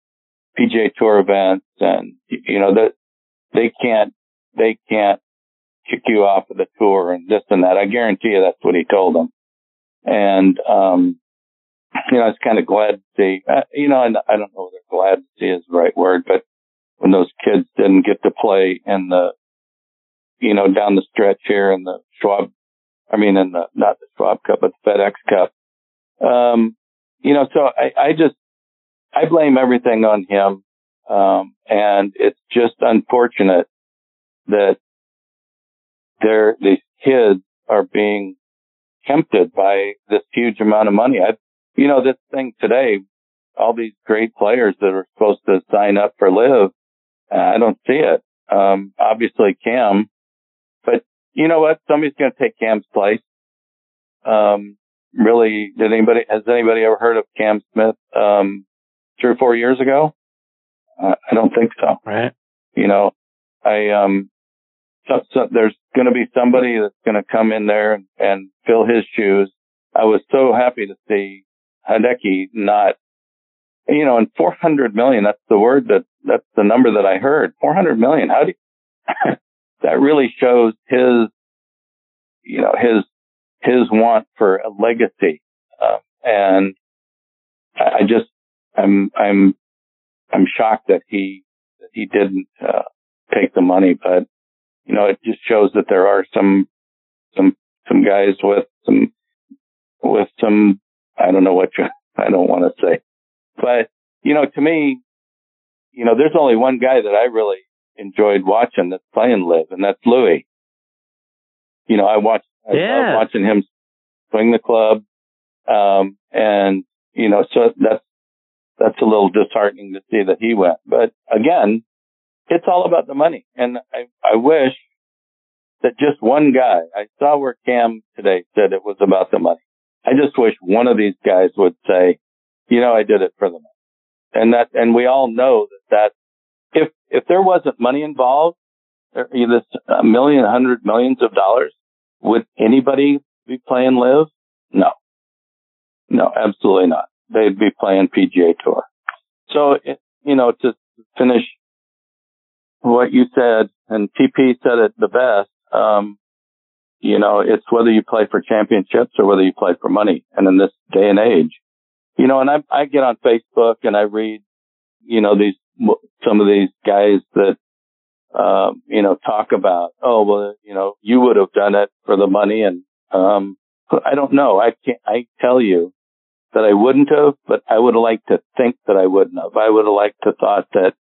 PGA tour events and, you know, that they can't, they can't kick you off of the tour and this and that. I guarantee you that's what he told them. And, um, you know, I was kind of glad to see, uh, you know, and I don't know whether glad to see is the right word, but when those kids didn't get to play in the, you know, down the stretch here in the Schwab, I mean, in the, not the Schwab Cup, but the FedEx Cup. Um, you know, so I, I just, I blame everything on him. Um, and it's just unfortunate that there, these kids are being tempted by this huge amount of money. I, you know, this thing today, all these great players that are supposed to sign up for LIV, I don't see it. Um, obviously Cam, you know what? Somebody's going to take Cam's place. Um, really, did anybody, has anybody ever heard of Cam Smith, um, three or four years ago? Uh, I don't think so. Right. You know, I, um, so, so there's going to be somebody that's going to come in there and, and fill his shoes. I was so happy to see Hideki not, you know, and 400 million, that's the word that, that's the number that I heard. 400 million. How do you, that really shows his, you know, his, his want for a legacy. Um, and I, I just, I'm, I'm, I'm shocked that he, that he didn't, uh, take the money, but you know, it just shows that there are some, some, some guys with some, with some, I don't know what you, I don't want to say, but you know, to me, you know, there's only one guy that I really enjoyed watching that's playing LIV, and that's Louis. You know, I watched, I Yeah. love watching him swing the club. Um, and, you know, so that's, that's a little disheartening to see that he went. But again, it's all about the money. And I, I wish that just one guy, I saw where Cam today said it was about the money. I just wish one of these guys would say, you know, I did it for the money. And that, and we all know that that if, there wasn't money involved, this million, hundred millions of dollars, would anybody be playing LIV? No. No, absolutely not. They'd be playing PGA Tour. So, you know, to finish what you said, and TP said it the best, um, you know, it's whether you play for championships or whether you play for money. And in this day and age, you know, and I, I get on Facebook and I read, you know, these, some of these guys that, um, you know, talk about, oh, well, you know, you would have done it for the money. And, um, I don't know. I can't, I tell you that I wouldn't have, but I would have liked to think that I wouldn't have. I would have liked to thought that,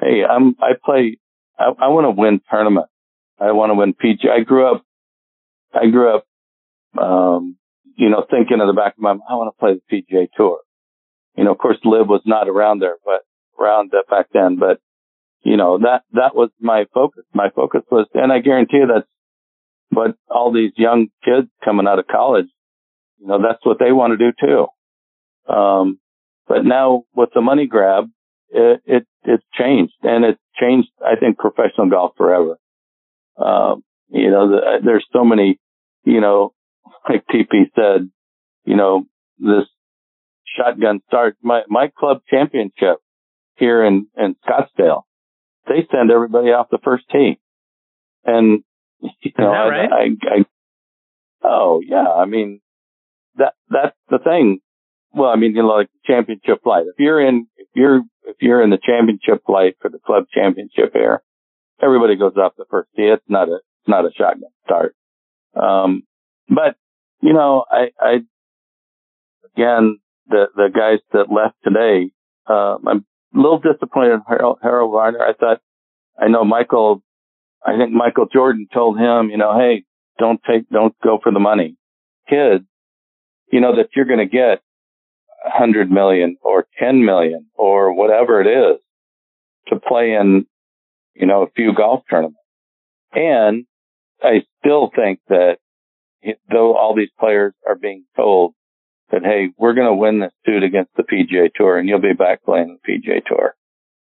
Hey, I'm, I play, I, I want to win tournaments. I want to win PG. I grew up, I grew up, um, you know, thinking in the back of my mind, I want to play the PGA Tour. You know, of course, LIV was not around there, but around that back then. But you know, that that was my focus. My focus was, and I guarantee you that's what all these young kids coming out of college, you know, that's what they want to do too. Um, but now with the money grab, it, it it's changed, and it's changed. I think professional golf forever. Um, you know, the, there's so many, you know, like TP said, you know, this shotgun start, my, my club championship here in, in Scottsdale, they send everybody off the first tee. And, you know, right? I, I, I, oh yeah, I mean, that, that's the thing. Well, I mean, you know, like championship flight. If you're in, if you're, if you're in the championship flight for the club championship here, everybody goes off the first tee. It's not a, it's not a shotgun start. Um, but, you know, I, I, again, the, the guys that left today, uh, I'm a little disappointed in Harold, Harold Varner. I thought, I know Michael, I think Michael Jordan told him, you know, hey, don't take, don't go for the money. Kids, you know, that you're going to get a hundred million or 10 million or whatever it is to play in, you know, a few golf tournaments. And I still think that though all these players are being told that, hey, we're going to win this suit against the PGA Tour and you'll be back playing the PGA Tour.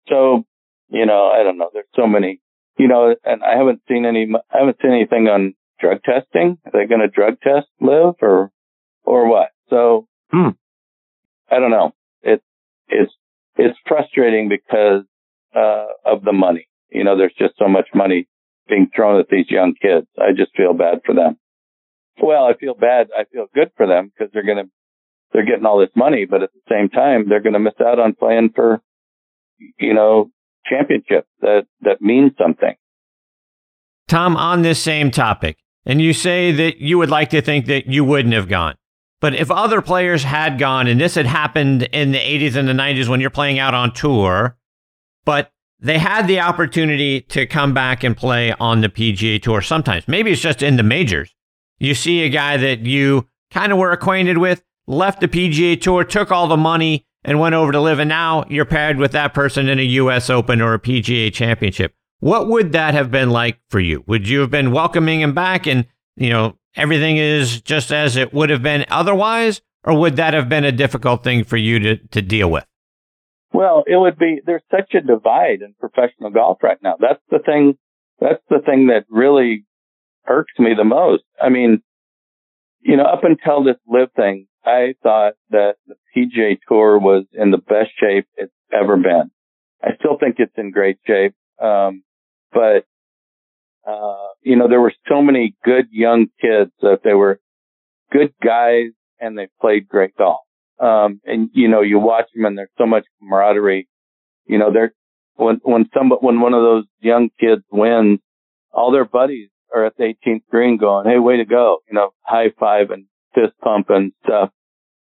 So, you know, I don't know. There's so many, you know, and I haven't seen any, I haven't seen anything on drug testing. Are they going to drug test LIV or, or what? So, Hmm. I don't know. It's, it's, it's frustrating because, uh, of the money. You know, there's just so much money being thrown at these young kids. I just feel bad for them. well, I feel bad. I feel good for them because they're going to, they're getting all this money, but at the same time, they're going to miss out on playing for, you know, championships that, that means something. Tom, on this same topic, and you say that you would like to think that you wouldn't have gone. But if other players had gone, and this had happened in the 80s and the 90s when you're playing out on tour, but they had the opportunity to come back and play on the PGA Tour sometimes. Maybe it's just in the majors. You see a guy that you kind of were acquainted with, left the PGA Tour, took all the money, and went over to LIV, and now you're paired with that person in a U.S. Open or a PGA Championship. What would that have been like for you? Would you have been welcoming him back and, you know, everything is just as it would have been otherwise? Or would that have been a difficult thing for you to, to deal with? Well, it would be, there's such a divide in professional golf right now. That's the thing, that's the thing that really irks me the most. I mean, you know, up until this LIV thing, I thought that the PGA Tour was in the best shape it's ever been. I still think it's in great shape. Um, but, uh, you know, there were so many good young kids that they were good guys and they played great golf. Um, and you know, you watch them and there's so much camaraderie. You know, they're, when, when some, when one of those young kids wins, all their buddies are at the 18th green going, Hey, way to go. You know, high five and fist pump and stuff.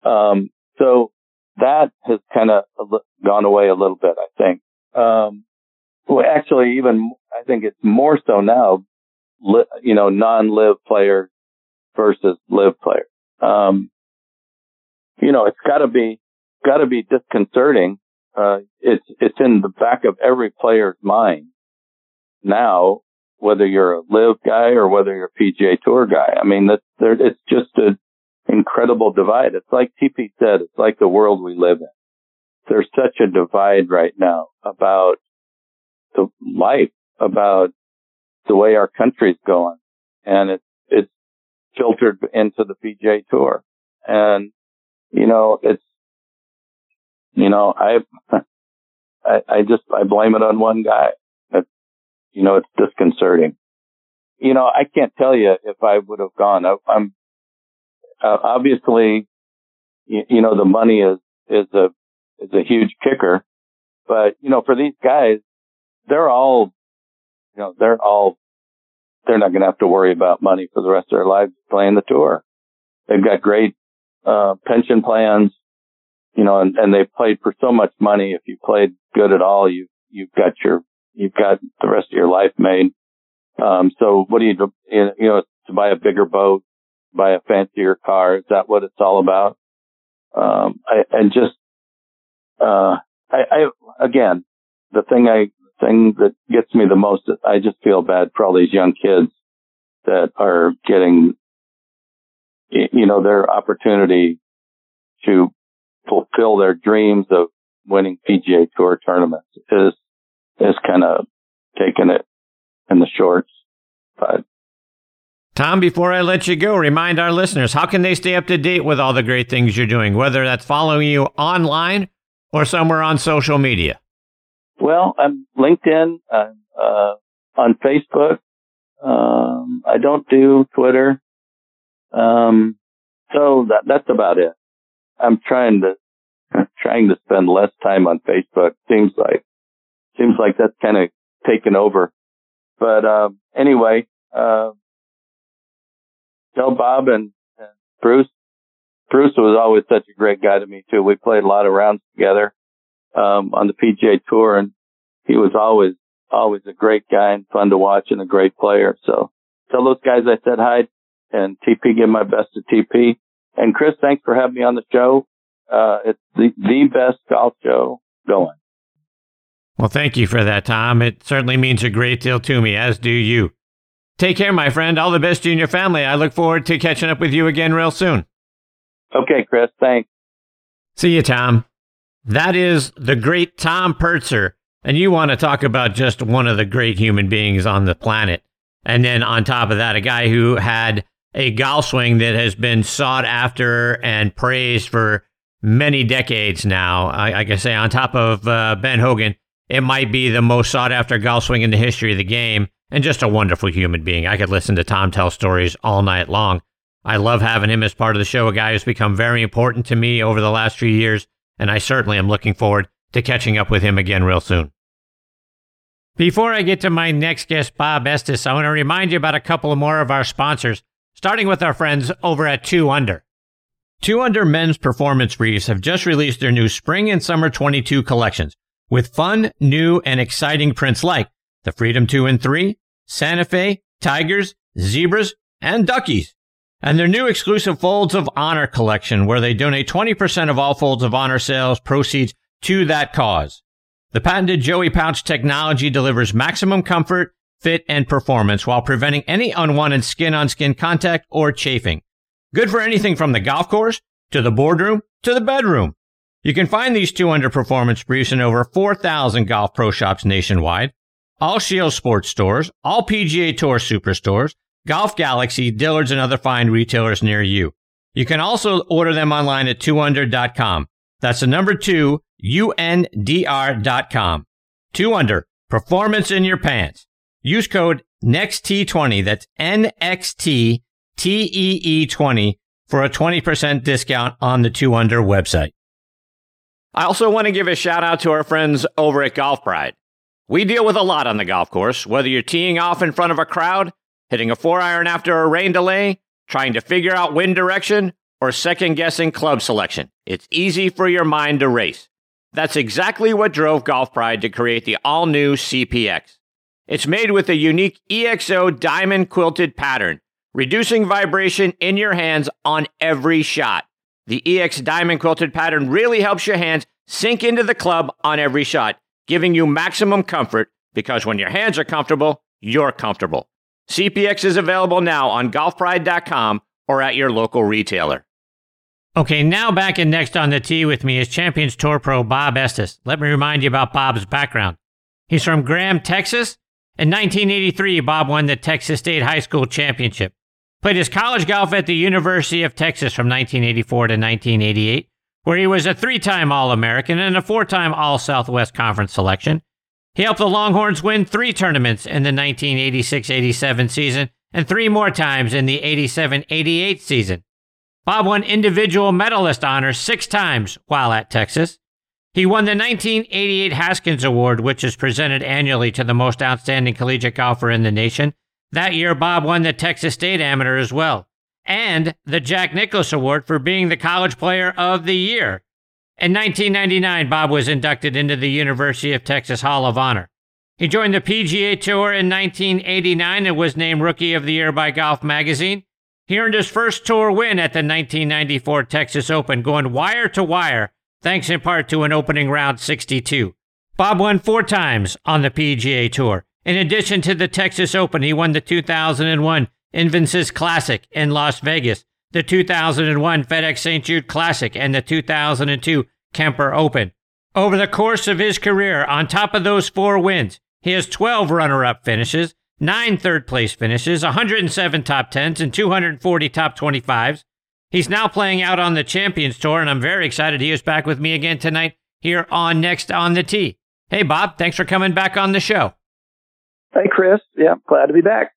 Um, so that has kind of gone away a little bit, I think. Um, well, actually, even I think it's more so now, you know, non-LIV player versus LIV player. Um, you know, it's got to be got to be disconcerting. Uh, it's it's in the back of every player's mind now, whether you're a LIV guy or whether you're a PGA Tour guy. I mean, that there, it's just an incredible divide. It's like TP said, it's like the world we live in. There's such a divide right now about the life, about the way our country's going, and it's it's filtered into the PGA Tour. And you know, it's, you know, I, I, I just, I blame it on one guy. It's, you know, it's disconcerting. You know, I can't tell you if I would have gone. I, I'm, uh, obviously, you, you know, the money is, is a, is a huge kicker, but, you know, for these guys, they're all, you know, they're all, they're not going to have to worry about money for the rest of their lives playing the tour. They've got great uh, pension plans, you know, and, and they played for so much money. If you played good at all, you, you've got your, you've got the rest of your life made. Um, so what do you do? You know, to buy a bigger boat, buy a fancier car. Is that what it's all about? Um, I, and just, uh, I, I, again, the thing I, thing that gets me the most, I just feel bad for all these young kids that are getting you know, their opportunity to fulfill their dreams of winning PGA Tour tournaments is is kind of taking it in the shorts. But Tom, before I let you go, remind our listeners how can they stay up to date with all the great things you're doing, whether that's following you online or somewhere on social media. Well, I'm LinkedIn, I'm uh, on Facebook. Um, I don't do Twitter. Um, so that, that's about it. I'm trying to, trying to spend less time on Facebook. Seems like, seems like that's kind of taken over. But, um, anyway, uh, tell Bob and, and Bruce, Bruce was always such a great guy to me too. We played a lot of rounds together, um, on the PGA tour and he was always, always a great guy and fun to watch and a great player. So tell those guys I said hi and TP give my best to TP. And Chris, thanks for having me on the show. Uh, it's the, the best golf show going. Well, thank you for that, Tom. It certainly means a great deal to me, as do you. Take care, my friend. All the best to you and your family. I look forward to catching up with you again real soon. Okay, Chris. Thanks. See you, Tom. That is the great Tom Purtzer. And you want to talk about just one of the great human beings on the planet. And then on top of that, a guy who had a golf swing that has been sought after and praised for many decades now. I, I can say, on top of uh, Ben Hogan, it might be the most sought after golf swing in the history of the game, and just a wonderful human being. I could listen to Tom tell stories all night long. I love having him as part of the show, a guy who's become very important to me over the last few years, and I certainly am looking forward to catching up with him again real soon. Before I get to my next guest, Bob Estes, I want to remind you about a couple more of our sponsors, starting with our friends over at 2 Under. 2 Under men's performance briefs have just released their new spring and summer 22 collections with fun, new, and exciting prints like the Freedom 2 and 3, Santa Fe, Tigers, Zebras, and Duckies. And their new exclusive Folds of Honor collection, where they donate 20% of all Folds of Honor sales proceeds to that cause. The patented Joey pouch technology delivers maximum comfort, fit, and performance while preventing any unwanted skin on skin contact or chafing. Good for anything from the golf course to the boardroom to the bedroom. You can find these 2 Under performance briefs in over 4,000 golf pro shops nationwide, all Scheels sports stores, all PGA Tour superstores, Golf Galaxy, Dillard's, and other fine retailers near you. You can also order them online at 2undr.com. That's the number two, U-N-D-R.com. 2 Under, performance in your pants. Use code NEXT20, that's N-X-T-T-E-E-20 for a 20% discount on the 2 Under website. I also want to give a shout out to our friends over at Golf Pride. We deal with a lot on the golf course, whether you're teeing off in front of a crowd, hitting a four iron after a rain delay, trying to figure out wind direction, or second guessing club selection. It's easy for your mind to race. That's exactly what drove Golf Pride to create the all new CPX. It's made with a unique EXO diamond quilted pattern, reducing vibration in your hands on every shot. The EX diamond quilted pattern really helps your hands sink into the club on every shot, giving you maximum comfort because when your hands are comfortable, you're comfortable. CPX is available now on golfpride.com or at your local retailer. Okay, now back in next on the tee with me is Champions Tour pro Bob Estes. Let me remind you about Bob's background. He's from Graham, Texas. In 1983, Bob won the Texas State High School Championship. Played his college golf at the University of Texas from 1984 to 1988, where he was a three time All American and a four time All Southwest Conference selection. He helped the Longhorns win three tournaments in the 1986 87 season and three more times in the 87 88 season. Bob won individual medalist honors six times while at Texas. He won the 1988 Haskins Award, which is presented annually to the most outstanding collegiate golfer in the nation. That year, Bob won the Texas State Amateur as well, and the Jack Nicklaus Award for being the College Player of the Year. In 1999, Bob was inducted into the University of Texas Hall of Honor. He joined the PGA Tour in 1989 and was named Rookie of the Year by Golf Magazine. He earned his first tour win at the 1994 Texas Open, going wire to wire, thanks in part to an opening round 62. Bob won four times on the PGA Tour, in addition to the Texas Open, he won the 2001 Invensys Classic in Las Vegas, the 2001 FedEx St. Jude Classic, and the 2002 Kemper Open. Over the course of his career, on top of those four wins, he has 12 runner up finishes, 9 third place finishes, 107 top 10s, and 240 top 25s. He's now playing out on the Champions Tour, and I'm very excited he is back with me again tonight here on Next on the Tee. Hey, Bob, thanks for coming back on the show. Hey, Chris. Yeah, glad to be back.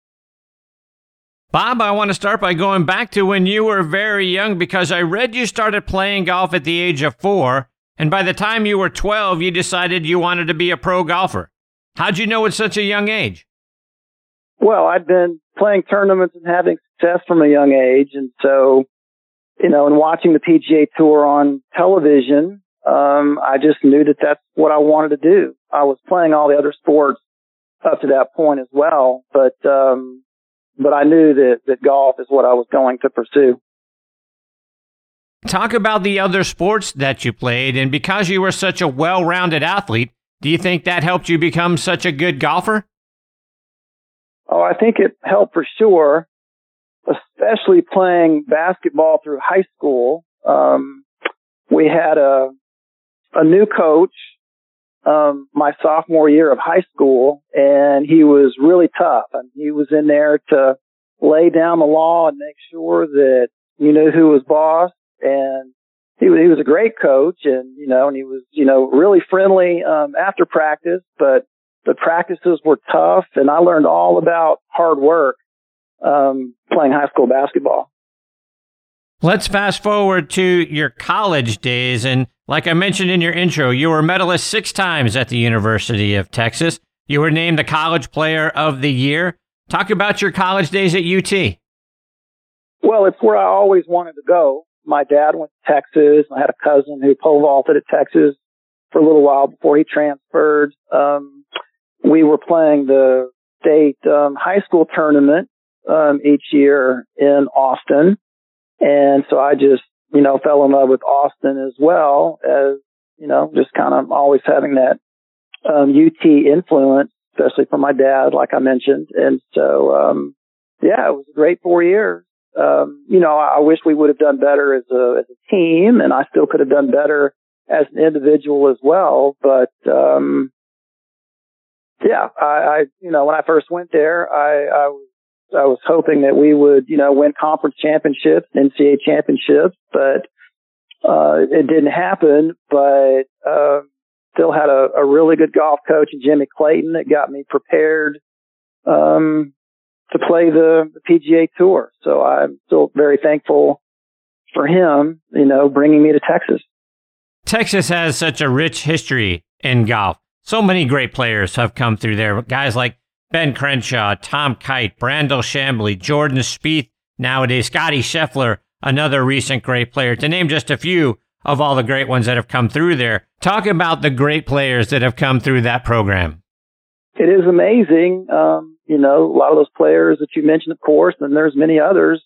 Bob, I want to start by going back to when you were very young because I read you started playing golf at the age of four, and by the time you were 12, you decided you wanted to be a pro golfer. How'd you know at such a young age? Well, I'd been playing tournaments and having success from a young age. And so, you know, and watching the PGA Tour on television, um, I just knew that that's what I wanted to do. I was playing all the other sports up to that point as well. But, um, but I knew that, that golf is what I was going to pursue. Talk about the other sports that you played. And because you were such a well rounded athlete, do you think that helped you become such a good golfer? Oh, I think it helped for sure, especially playing basketball through high school. Um, we had a, a new coach um, my sophomore year of high school, and he was really tough. And he was in there to lay down the law and make sure that you knew who was boss. And he he was a great coach, and you know, and he was you know really friendly um, after practice. But the practices were tough, and I learned all about hard work um, playing high school basketball. Let's fast forward to your college days. And like I mentioned in your intro, you were a medalist six times at the University of Texas. You were named the College Player of the Year. Talk about your college days at UT. Well, it's where I always wanted to go. My dad went to Texas. I had a cousin who pole vaulted at Texas for a little while before he transferred. Um, we were playing the state um, high school tournament um, each year in Austin. And so I just, you know, fell in love with Austin as well as, you know, just kind of always having that um, UT influence, especially from my dad, like I mentioned. And so, um, yeah, it was a great four years. Um, you know, I, I wish we would have done better as a, as a team and I still could have done better as an individual as well. But, um, yeah, I, I, you know, when I first went there, I, I was I was hoping that we would, you know, win conference championships, NCAA championships, but uh, it didn't happen. But uh, still had a, a really good golf coach, Jimmy Clayton, that got me prepared um, to play the, the PGA Tour. So I'm still very thankful for him, you know, bringing me to Texas. Texas has such a rich history in golf. So many great players have come through there. Guys like Ben Crenshaw, Tom Kite, Brandel Chamblee, Jordan Spieth, nowadays Scotty Scheffler, another recent great player, to name just a few of all the great ones that have come through there. Talk about the great players that have come through that program. It is amazing. Um, you know, a lot of those players that you mentioned, of course, and there's many others.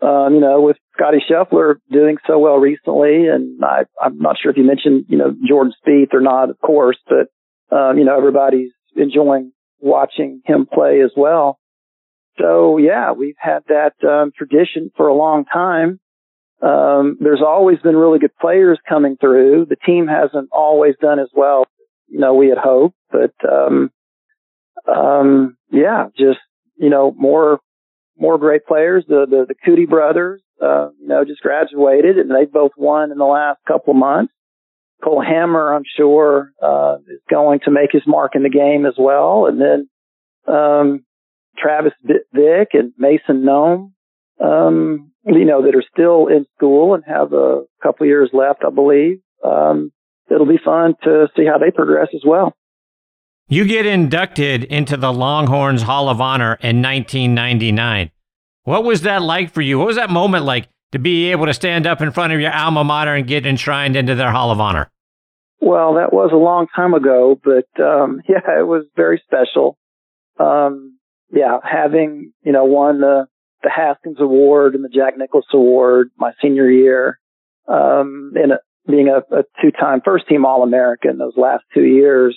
Um, you know, with Scotty Scheffler doing so well recently, and I, I'm not sure if you mentioned, you know, Jordan Spieth or not, of course, but um, you know, everybody's enjoying watching him play as well. So yeah, we've had that um, tradition for a long time. Um, there's always been really good players coming through. The team hasn't always done as well, you know, we had hoped, but um, um, yeah, just you know, more more great players. The the, the Coody brothers, uh, you know, just graduated and they've both won in the last couple of months. Cole Hammer, I'm sure, uh, is going to make his mark in the game as well. And then, um, Travis Vick and Mason Nome, um, you know, that are still in school and have a couple years left, I believe. Um, it'll be fun to see how they progress as well. You get inducted into the Longhorns Hall of Honor in 1999. What was that like for you? What was that moment like to be able to stand up in front of your alma mater and get enshrined into their Hall of Honor? Well, that was a long time ago, but um, yeah, it was very special. Um, yeah, having you know won the the Haskins Award and the Jack Nicklaus Award my senior year, um, and a, being a, a two-time first-team All-American those last two years.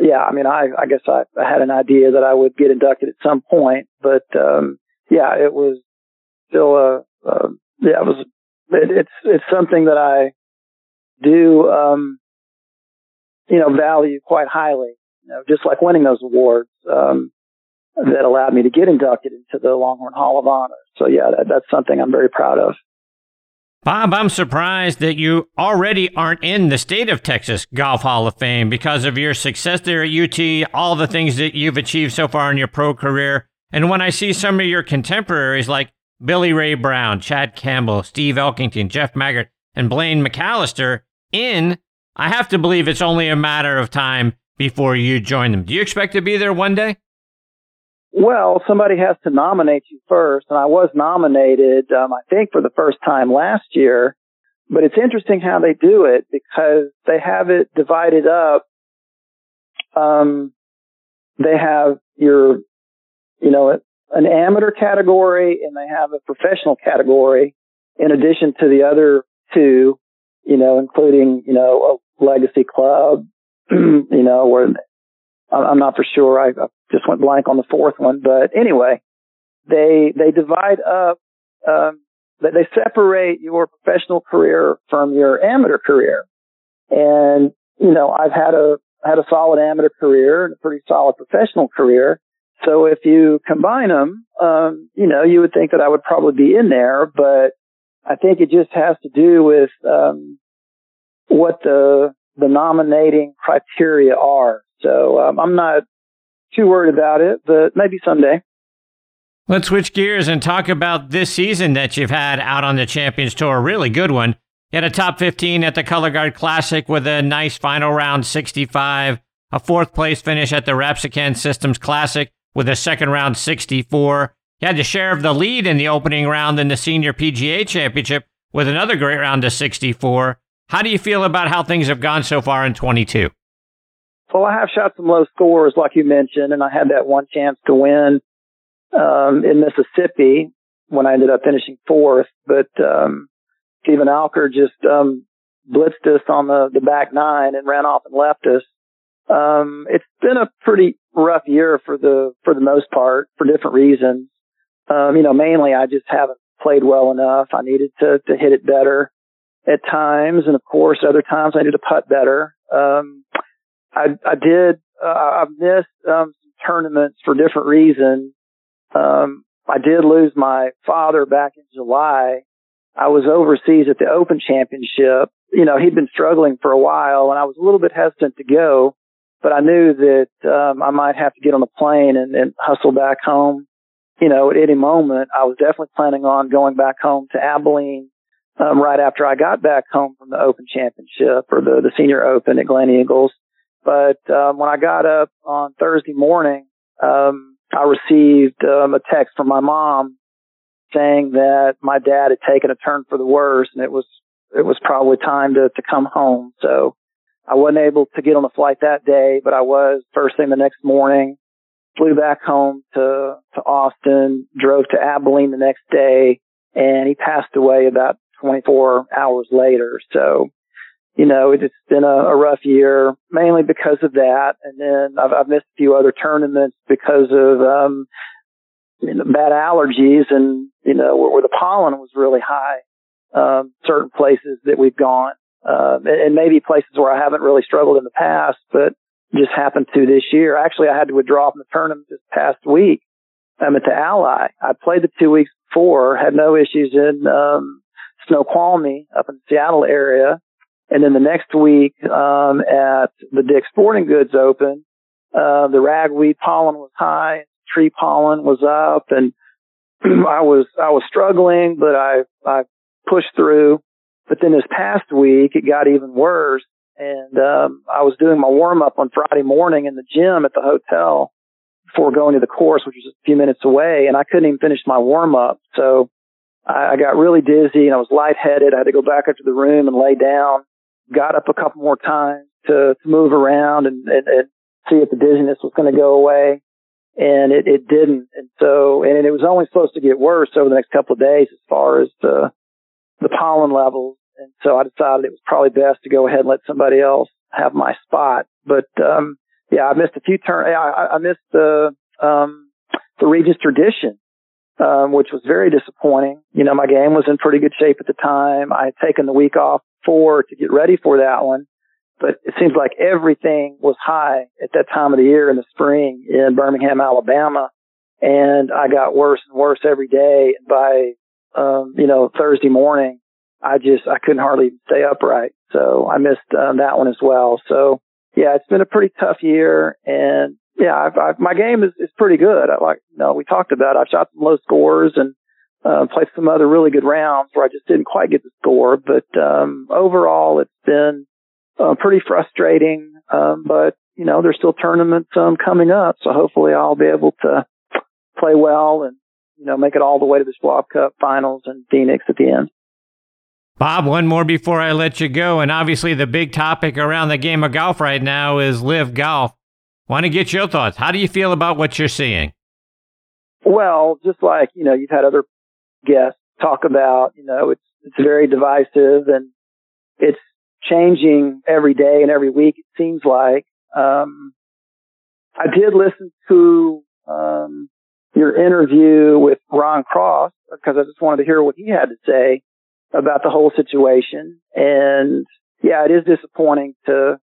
Yeah, I mean, I I guess I, I had an idea that I would get inducted at some point, but um, yeah, it was still a, a yeah, it was it, it's it's something that I do um, you know, value quite highly. You know, just like winning those awards um, that allowed me to get inducted into the Longhorn Hall of Honor. So yeah, that, that's something I'm very proud of. Bob, I'm surprised that you already aren't in the state of Texas Golf Hall of Fame because of your success there at UT, all the things that you've achieved so far in your pro career. And when I see some of your contemporaries like Billy Ray Brown, Chad Campbell, Steve Elkington, Jeff Maggert, and Blaine McCallister in I have to believe it's only a matter of time before you join them. Do you expect to be there one day? Well, somebody has to nominate you first, and I was nominated, um, I think, for the first time last year. But it's interesting how they do it because they have it divided up. Um, they have your, you know, an amateur category and they have a professional category in addition to the other two you know, including, you know, a legacy club, you know, where I'm not for sure. I, just went blank on the fourth one, but anyway, they, they divide up, um, that they separate your professional career from your amateur career. And, you know, I've had a, had a solid amateur career and a pretty solid professional career. So if you combine them, um, you know, you would think that I would probably be in there, but I think it just has to do with um, what the the nominating criteria are. So um, I'm not too worried about it, but maybe someday. Let's switch gears and talk about this season that you've had out on the Champions Tour. Really good one. You had a top 15 at the Cologuard Classic with a nice final round 65, a fourth place finish at the Rapiscan Systems Classic with a second round 64. You had the share of the lead in the opening round in the Senior PGA Championship with another great round of 64. How do you feel about how things have gone so far in 22? Well, I have shot some low scores, like you mentioned, and I had that one chance to win um, in Mississippi when I ended up finishing fourth. But um, Steven Alker just um, blitzed us on the, the back nine and ran off and left us. Um, it's been a pretty rough year for the for the most part for different reasons. Um, you know, mainly I just haven't played well enough. I needed to to hit it better at times, and of course, other times I needed to putt better. Um, I I did uh, I've missed um, some tournaments for different reasons. Um, I did lose my father back in July. I was overseas at the Open Championship. You know, he'd been struggling for a while, and I was a little bit hesitant to go, but I knew that um, I might have to get on a plane and, and hustle back home. You know, at any moment, I was definitely planning on going back home to Abilene um, right after I got back home from the Open Championship or the the Senior Open at Gleneagles. But um, when I got up on Thursday morning, um, I received um, a text from my mom saying that my dad had taken a turn for the worse, and it was it was probably time to to come home. So I wasn't able to get on the flight that day, but I was first thing the next morning. Flew back home to to Austin, drove to Abilene the next day, and he passed away about 24 hours later. So you know, it's been a, a rough year, mainly because of that. And then I've, I've missed a few other tournaments because of, um, you know, bad allergies and, you know, where, where the pollen was really high, um, certain places that we've gone, um, and, and maybe places where I haven't really struggled in the past, but just happened to this year. Actually, I had to withdraw from the tournament this past week. I'm at the Ally. I played the two weeks before, had no issues in, um, Snoqualmie up in the Seattle area and then the next week, um, at the Dick Sporting Goods Open, uh, the ragweed pollen was high, tree pollen was up, and I was I was struggling, but I I pushed through. But then this past week, it got even worse, and um, I was doing my warm up on Friday morning in the gym at the hotel before going to the course, which was a few minutes away, and I couldn't even finish my warm up. So I, I got really dizzy and I was lightheaded. I had to go back up to the room and lay down got up a couple more times to, to move around and, and, and see if the dizziness was going to go away. And it, it didn't. And so, and it was only supposed to get worse over the next couple of days as far as the, the pollen levels. And so I decided it was probably best to go ahead and let somebody else have my spot. But, um, yeah, I missed a few turns. I, I missed the, um, the Regions Tradition, um, which was very disappointing. You know, my game was in pretty good shape at the time. I had taken the week off for to get ready for that one. But it seems like everything was high at that time of the year in the spring in Birmingham, Alabama. And I got worse and worse every day. And by, um, you know, Thursday morning, I just, I couldn't hardly stay upright. So I missed um, that one as well. So yeah, it's been a pretty tough year. And yeah, I've, I've, my game is, is pretty good. I like, you know, we talked about, I've shot some low scores and uh, played some other really good rounds where I just didn't quite get the score. But um, overall, it's been uh, pretty frustrating. Um, but you know, there's still tournaments um, coming up, so hopefully I'll be able to play well and you know make it all the way to the Schwab Cup finals and Phoenix at the end. Bob, one more before I let you go, and obviously the big topic around the game of golf right now is LIV Golf. Want to get your thoughts? How do you feel about what you're seeing? Well, just like you know, you've had other guests talk about, you know, it's, it's very divisive and it's changing every day and every week, it seems like. Um, I did listen to, um, your interview with Ron Cross because I just wanted to hear what he had to say about the whole situation. And yeah, it is disappointing to,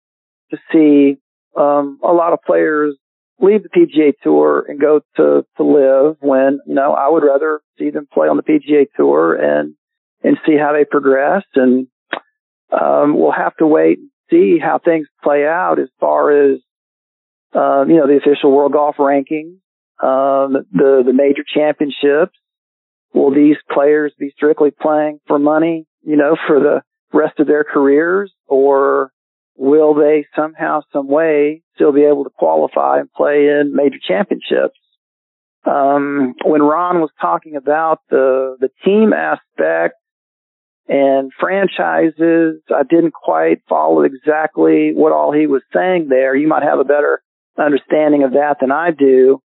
to see, um, a lot of players leave the PGA Tour and go to to LIV when you know I would rather see them play on the PGA Tour and and see how they progress and um, we'll have to wait and see how things play out as far as uh, you know the official world golf rankings um, the the major championships? Will these players be strictly playing for money, you know, for the rest of their careers, or will they somehow, some way, still be able to qualify and play in major championships? Um, when Ron was talking about the the team aspect and franchises, I didn't quite follow exactly what all he was saying there. You might have a better understanding of that than I do,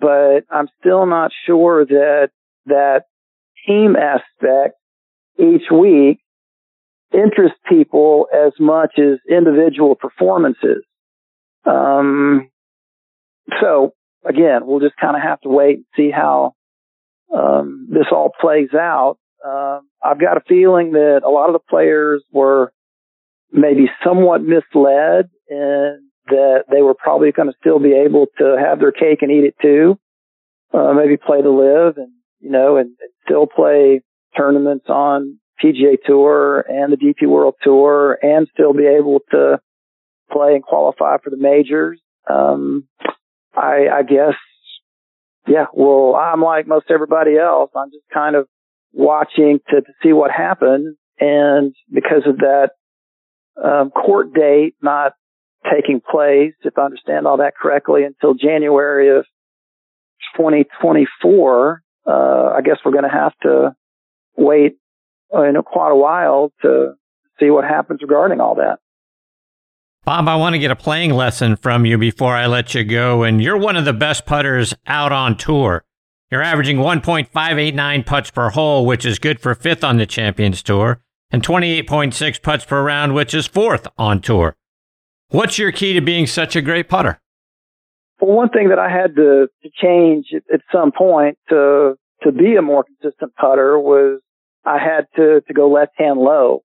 but I'm still not sure that that team aspect each week interests people as much as individual performances. Um, so again, we'll just kind of have to wait and see how um, this all plays out. Uh, I've got a feeling that a lot of the players were maybe somewhat misled and that they were probably going to still be able to have their cake and eat it too. Uh, maybe play to LIV and, you know, and, and still play tournaments on PGA Tour and the DP World Tour and still be able to play and qualify for the majors. Um, I, I guess, yeah, well, I'm like most everybody else. I'm just kind of watching to, to see what happens. And because of that, um, court date not taking place, if I understand all that correctly, until January of 2024, uh, I guess we're going to have to wait uh, know, quite a while to see what happens regarding all that. Bob, I want to get a playing lesson from you before I let you go. And you're one of the best putters out on tour. You're averaging 1.589 putts per hole, which is good for fifth on the Champions Tour, and 28.6 putts per round, which is fourth on tour. What's your key to being such a great putter? Well, one thing that I had to, to change at, at some point to to be a more consistent putter was I had to to go left hand low.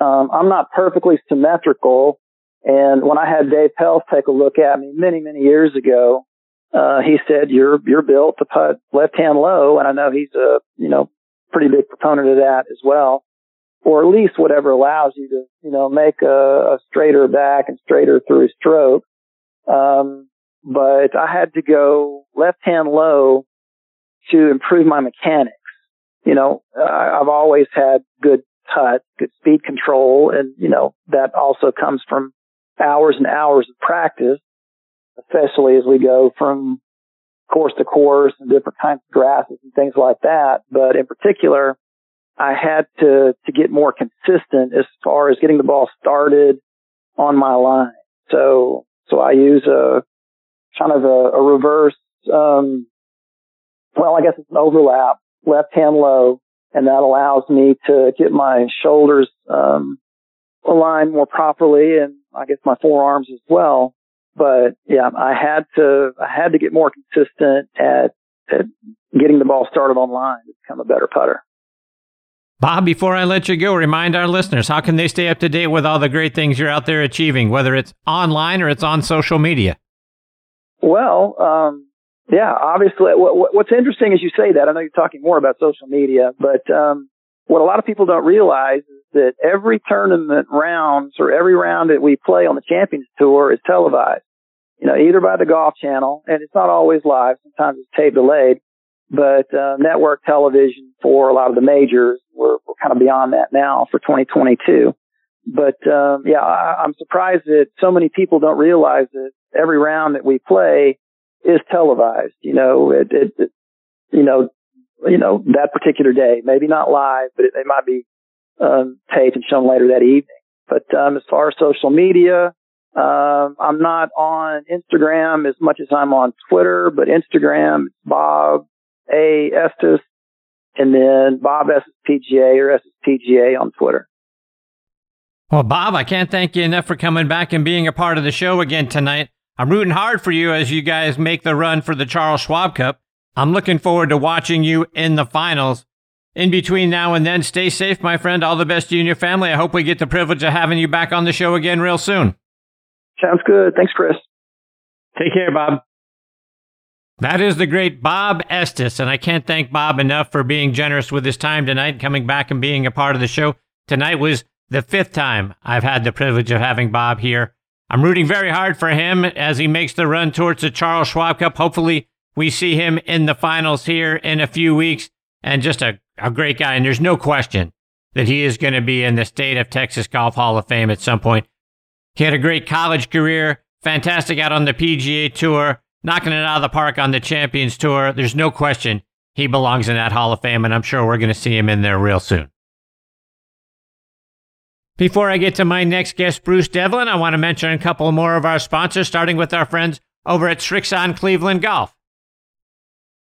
Um, I'm not perfectly symmetrical, and when I had Dave Pelz take a look at me many many years ago, uh, he said you're you're built to putt left hand low, and I know he's a you know pretty big proponent of that as well, or at least whatever allows you to you know make a, a straighter back and straighter through stroke. Um, but I had to go left hand low to improve my mechanics you know, I, I've always had good touch, good speed control, and you know that also comes from hours and hours of practice, especially as we go from course to course and different kinds of grasses and things like that. But in particular, I had to to get more consistent as far as getting the ball started on my line. So so I use a kind of a, a reverse. Um, well, I guess it's an overlap left hand low, and that allows me to get my shoulders um, aligned more properly, and I guess my forearms as well. But yeah, I had to I had to get more consistent at, at getting the ball started on line to become a better putter. Bob, before I let you go, remind our listeners how can they stay up to date with all the great things you're out there achieving, whether it's online or it's on social media? Well, um, yeah, obviously, what, what's interesting is you say that. I know you're talking more about social media, but um, what a lot of people don't realize is that every tournament rounds or every round that we play on the Champions Tour is televised. You know, either by the Golf Channel, and it's not always live. Sometimes it's tape delayed, but uh, network television for a lot of the majors. We're, we're kind of beyond that now for 2022. But um, yeah, I, I'm surprised that so many people don't realize that every round that we play is televised. You know, it, it, it, you know, you know that particular day, maybe not live, but it, it might be um, taped and shown later that evening. But um, as far as social media, um, I'm not on Instagram as much as I'm on Twitter, but Instagram, Bob A Estes, and then Bob Estes PGA or Estes PGA on Twitter. Well, Bob, I can't thank you enough for coming back and being a part of the show again tonight. I'm rooting hard for you as you guys make the run for the Charles Schwab Cup. I'm looking forward to watching you in the finals. In between now and then, stay safe, my friend. All the best to you and your family. I hope we get the privilege of having you back on the show again real soon. Sounds good. Thanks, Chris. Take care, Bob. That is the great Bob Estes, and I can't thank Bob enough for being generous with his time tonight, coming back and being a part of the show. Tonight was the fifth time I've had the privilege of having Bob here I'm rooting very hard for him as he makes the run towards the Charles Schwab Cup. Hopefully, we see him in the finals here in a few weeks and just a, a great guy. And there's no question that he is going to be in the state of Texas Golf Hall of Fame at some point. He had a great college career, fantastic out on the PGA Tour, knocking it out of the park on the Champions Tour. There's no question he belongs in that Hall of Fame, and I'm sure we're going to see him in there real soon. Before I get to my next guest, Bruce Devlin, I want to mention a couple more of our sponsors, starting with our friends over at Srixon Cleveland Golf.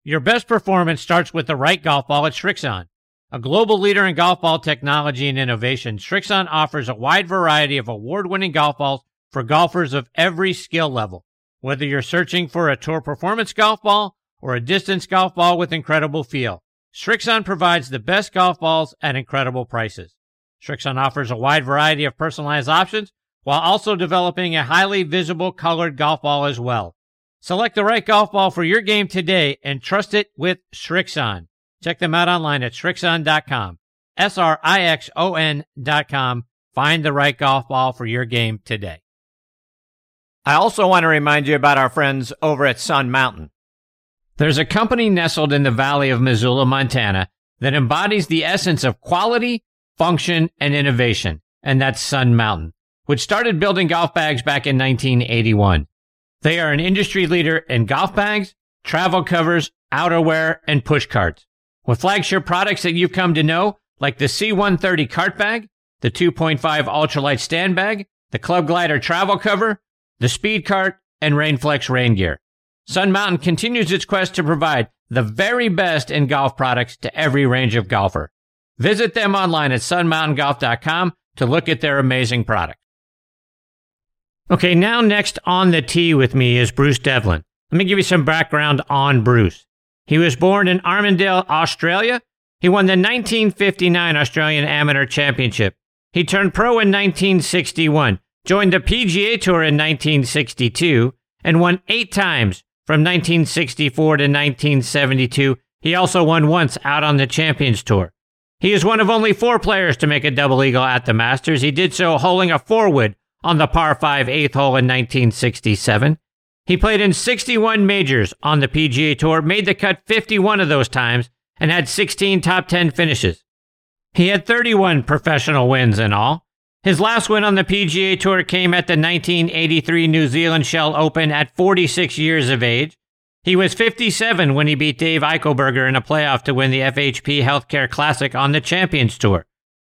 Your best performance starts with the right golf ball at Srixon. A global leader in golf ball technology and innovation, Srixon offers a wide variety of award-winning golf balls for golfers of every skill level. Whether you're searching for a tour performance golf ball or a distance golf ball with incredible feel, Srixon provides the best golf balls at incredible prices. Srixon offers a wide variety of personalized options while also developing a highly visible colored golf ball as well. Select the right golf ball for your game today and trust it with Srixon. Check them out online at Srixon.com. S-R-I-X-O-N.com. Find the right golf ball for your game today. I also want to remind you about our friends over at Sun Mountain. There's a company nestled in the valley of Missoula, Montana that embodies the essence of quality, function, and innovation, and that's Sun Mountain, which started building golf bags back in 1981. They are an industry leader in golf bags, travel covers, outerwear, and push carts. With flagship products that you've come to know, like the C130 cart bag, the 2.5 ultralight stand bag, the Club Glider travel cover, the Speed Cart, and Rainflex rain gear. Sun Mountain continues its quest to provide the very best in golf products to every range of golfer. Visit them online at sunmountaingolf.com to look at their amazing product. Okay, now next on the tee with me is Bruce Devlin. Let me give you some background on Bruce. He was born in Armidale, Australia. He won the 1959 Australian Amateur Championship. He turned pro in 1961, joined the PGA Tour in 1962, and won eight times from 1964 to 1972. He also won once out on the Champions Tour. He is one of only four players to make a double eagle at the Masters. He did so holding a four wood on the par 5 eighth hole in 1967. He played in 61 majors on the PGA Tour, made the cut 51 of those times, and had 16 top 10 finishes. He had 31 professional wins in all. His last win on the PGA Tour came at the 1983 New Zealand Shell Open at 46 years of age. He was 57 when he beat Dave Eichelberger in a playoff to win the FHP Healthcare Classic on the Champions Tour.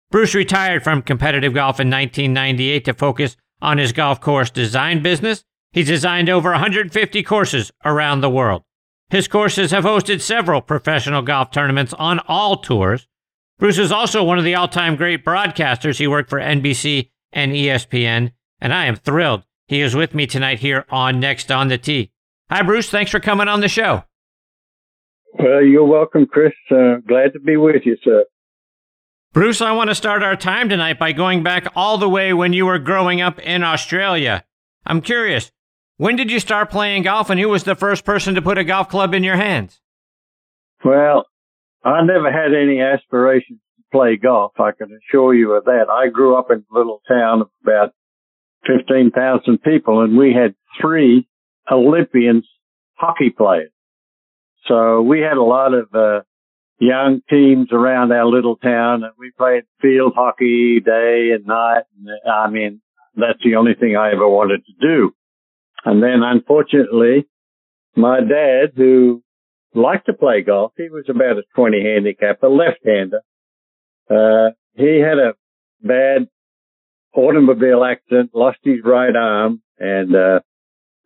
Bruce retired from competitive golf in 1998 to focus on his golf course design business. He's designed over 150 courses around the world. His courses have hosted several professional golf tournaments on all tours. Bruce is also one of the all time great broadcasters. He worked for NBC and ESPN, and I am thrilled he is with me tonight here on Next on the Tee. Hi, Bruce. Thanks for coming on the show. Well, you're welcome, Chris. Uh, glad to be with you, sir. Bruce, I want to start our time tonight by going back all the way when you were growing up in Australia. I'm curious, when did you start playing golf and who was the first person to put a golf club in your hands? Well, I never had any aspirations to play golf. I can assure you of that. I grew up in a little town of about 15,000 people and we had three Olympians hockey players. So we had a lot of, uh, young teams around our little town and we played field hockey day and night. And I mean, that's the only thing I ever wanted to do. And then unfortunately, my dad, who liked to play golf, he was about a 20 handicap, a left-hander. Uh, he had a bad automobile accident, lost his right arm, and, uh,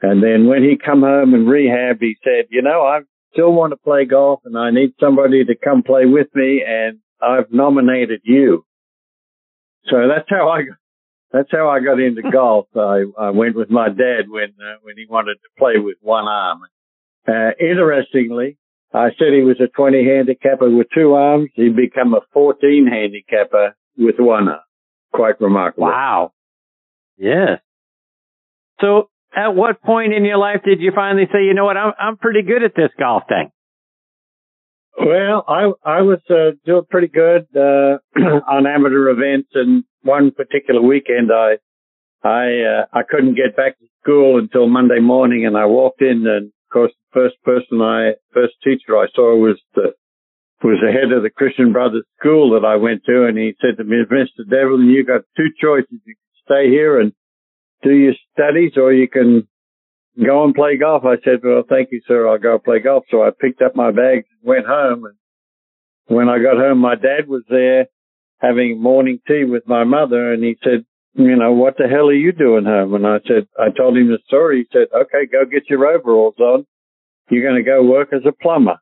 and then when he come home and rehab, he said, you know, I've still want to play golf and I need somebody to come play with me and I've nominated you. So that's how I, that's how I got into golf. I, I went with my dad when, uh, when he wanted to play with one arm. Uh, interestingly, I said he was a 20 handicapper with two arms. He'd become a 14 handicapper with one arm. Quite remarkable. Wow. Yes. So at what point in your life did you finally say, you know what, I'm I'm pretty good at this golf thing? Well, I I was uh, doing pretty good uh, on amateur events, and one particular weekend, I I uh, I couldn't get back to school until Monday morning, and I walked in, and course, the first person I, first teacher I saw was the, was the head of the Christian Brothers school that I went to. And he said to me, Mr. Devlin, you got two choices. You can stay here and do your studies or you can go and play golf. I said, well, thank you, sir. I'll go play golf. So I picked up my bags and went home. And when I got home, my dad was there having morning tea with my mother and he said, you know, what the hell are you doing home? And I said, I told him the story. He said, okay, go get your overalls on. You're going to go work as a plumber.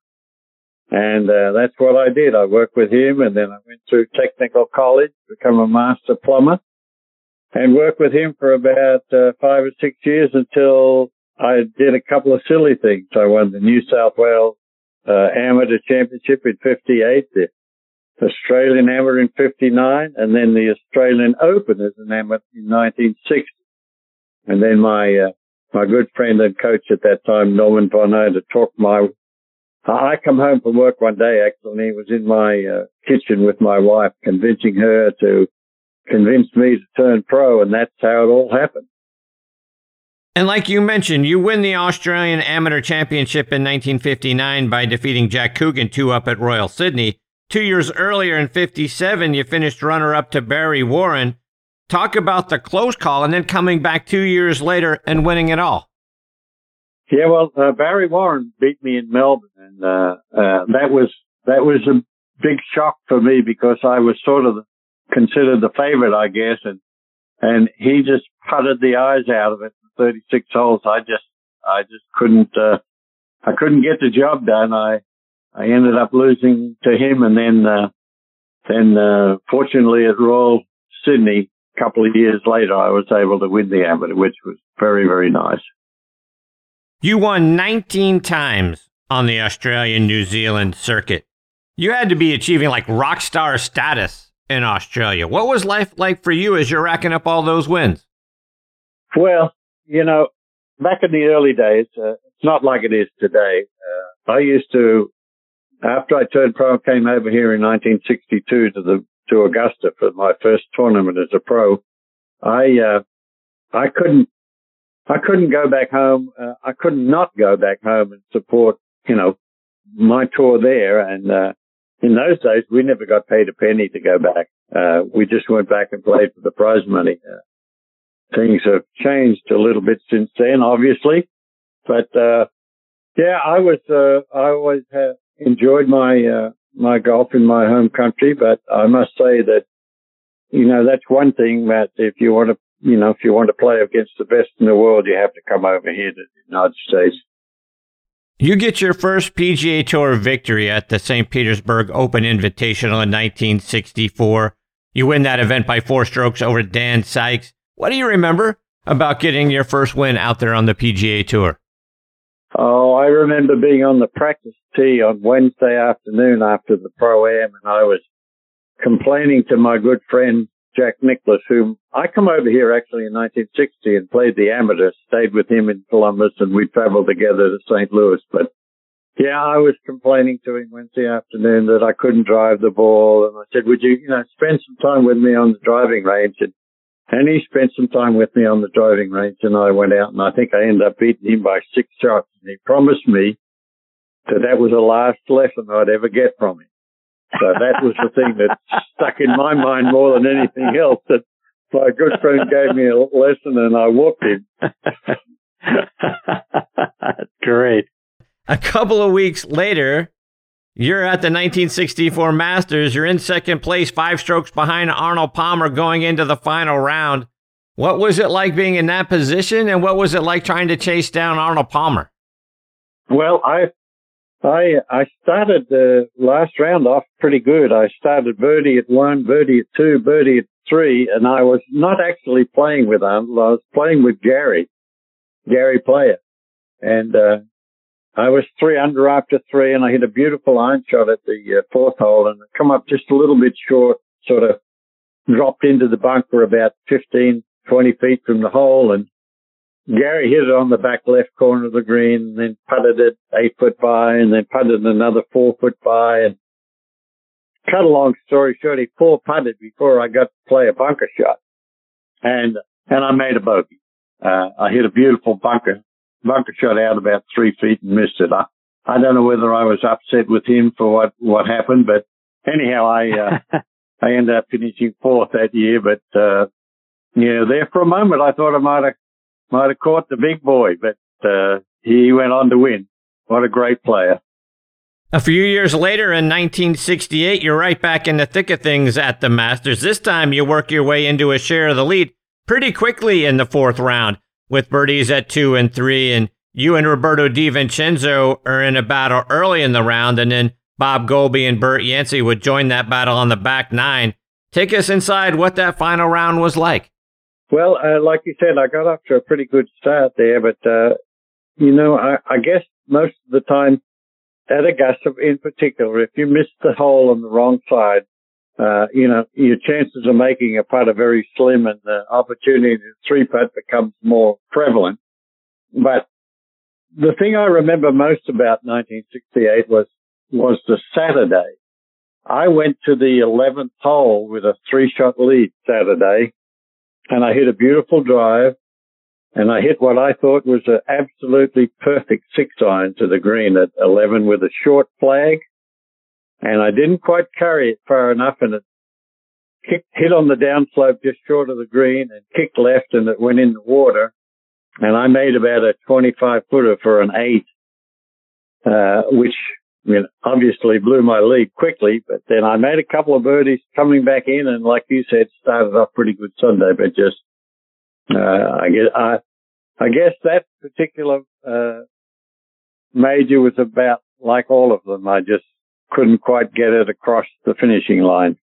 And uh, that's what I did. I worked with him and then I went through technical college, become a master plumber and worked with him for about uh, five or six years until I did a couple of silly things. I won the New South Wales uh, Amateur Championship in 58, the Australian Amateur in 59, and then the Australian Open as an amateur in 1960. And then my, uh, my good friend and coach at that time, Norman Von to talk my, I come home from work one day actually, and he was in my uh, kitchen with my wife, convincing her to convince me to turn pro, and that's how it all happened. And like you mentioned, you win the Australian Amateur Championship in 1959 by defeating Jack Coogan two up at Royal Sydney. Two years earlier in 57, you finished runner up to Barry Warren. Talk about the close call and then coming back two years later and winning it all. Yeah, well, uh, Barry Warren beat me in Melbourne, and uh, uh, that was that was a big shock for me because I was sort of considered the favorite, I guess, and and he just putted the eyes out of it. 36 holes. I just I just couldn't uh, I couldn't get the job done. I I ended up losing to him, and then uh, then uh, fortunately at Royal Sydney, a couple of years later, I was able to win the amateur, which was very very nice. You won 19 times on the Australian New Zealand circuit. You had to be achieving like rock star status in Australia. What was life like for you as you're racking up all those wins? Well, you know, back in the early days, uh, it's not like it is today. Uh, I used to after I turned pro, I came over here in 1962 to the to Augusta for my first tournament as a pro. I uh, I couldn't I couldn't go back home. Uh, I could not go back home and support you know my tour there. And uh, in those days, we never got paid a penny to go back. Uh, we just went back and played for the prize money. Uh, things have changed a little bit since then, obviously, but uh, yeah, I was uh, I always have enjoyed my uh, my golf in my home country, but I must say that you know that's one thing that if you want to you know if you want to play against the best in the world, you have to come over here to the United States. You get your first PGA Tour victory at the St. Petersburg Open Invitational in 1964. You win that event by four strokes over Dan Sikes. What do you remember about getting your first win out there on the PGA Tour? Oh, I remember being on the practice tee on Wednesday afternoon after the Pro Am, and I was complaining to my good friend Jack Nicklaus, whom I come over here actually in 1960 and played the amateur, stayed with him in Columbus, and we traveled together to St. Louis. But yeah, I was complaining to him Wednesday afternoon that I couldn't drive the ball, and I said, "Would you, you know, spend some time with me on the driving range?" And and he spent some time with me on the driving range and I went out and I think I ended up beating him by six shots. And he promised me that that was the last lesson I'd ever get from him. So that was the thing that stuck in my mind more than anything else that my good friend gave me a lesson and I whooped him. Great. A couple of weeks later, you're at the 1964 Masters. You're in second place, five strokes behind Arnold Palmer going into the final round. What was it like being in that position, and what was it like trying to chase down Arnold Palmer? Well, I I I started the last round off pretty good. I started birdie at one, birdie at two, birdie at three, and I was not actually playing with Arnold. I was playing with Gary, Gary Player, and uh, I was three under after three, and I hit a beautiful iron shot at the uh, fourth hole, and come up just a little bit short, sort of dropped into the bunker about 15, 20 feet from the hole, and Gary hit it on the back left corner of the green, and then putted it eight foot by, and then putted another four foot by, and cut a long story short, he four putted before I got to play a bunker shot, and and I made a bogey. Uh, I hit a beautiful bunker bunker shot out about three feet and missed it. I, I don't know whether I was upset with him for what, what happened, but anyhow, I, uh, I ended up finishing fourth that year, but, uh, you know, there for a moment, I thought I might have, might have caught the big boy, but, uh, he went on to win. What a great player. A few years later in 1968, you're right back in the thick of things at the Masters. This time you work your way into a share of the lead pretty quickly in the fourth round with birdies at two and three. And you and Roberto De Vincenzo are in a battle early in the round. And then Bob Goalby and Bert Yancey would join that battle on the back nine. Take us inside what that final round was like. Well, uh, like you said, I got off to a pretty good start there, but, uh, you know, I, I guess most of the time at Augusta in particular, if you miss the hole on the wrong side, uh, you know, your chances of making a putt are very slim and the opportunity to three putt becomes more prevalent. But the thing I remember most about 1968 was, was the Saturday. I went to the 11th hole with a three shot lead Saturday and I hit a beautiful drive and I hit what I thought was an absolutely perfect six iron to the green at 11 with a short flag. And I didn't quite carry it far enough and it kicked, hit on the downslope just short of the green and kicked left and it went in the water. And I made about a 25 footer for an eight, uh, which I mean, obviously blew my lead quickly, but then I made a couple of birdies coming back in and like you said, started off pretty good Sunday, but just uh, I guess I, I guess that particular uh, major was about like all of them. I just couldn't quite get it across the finishing line.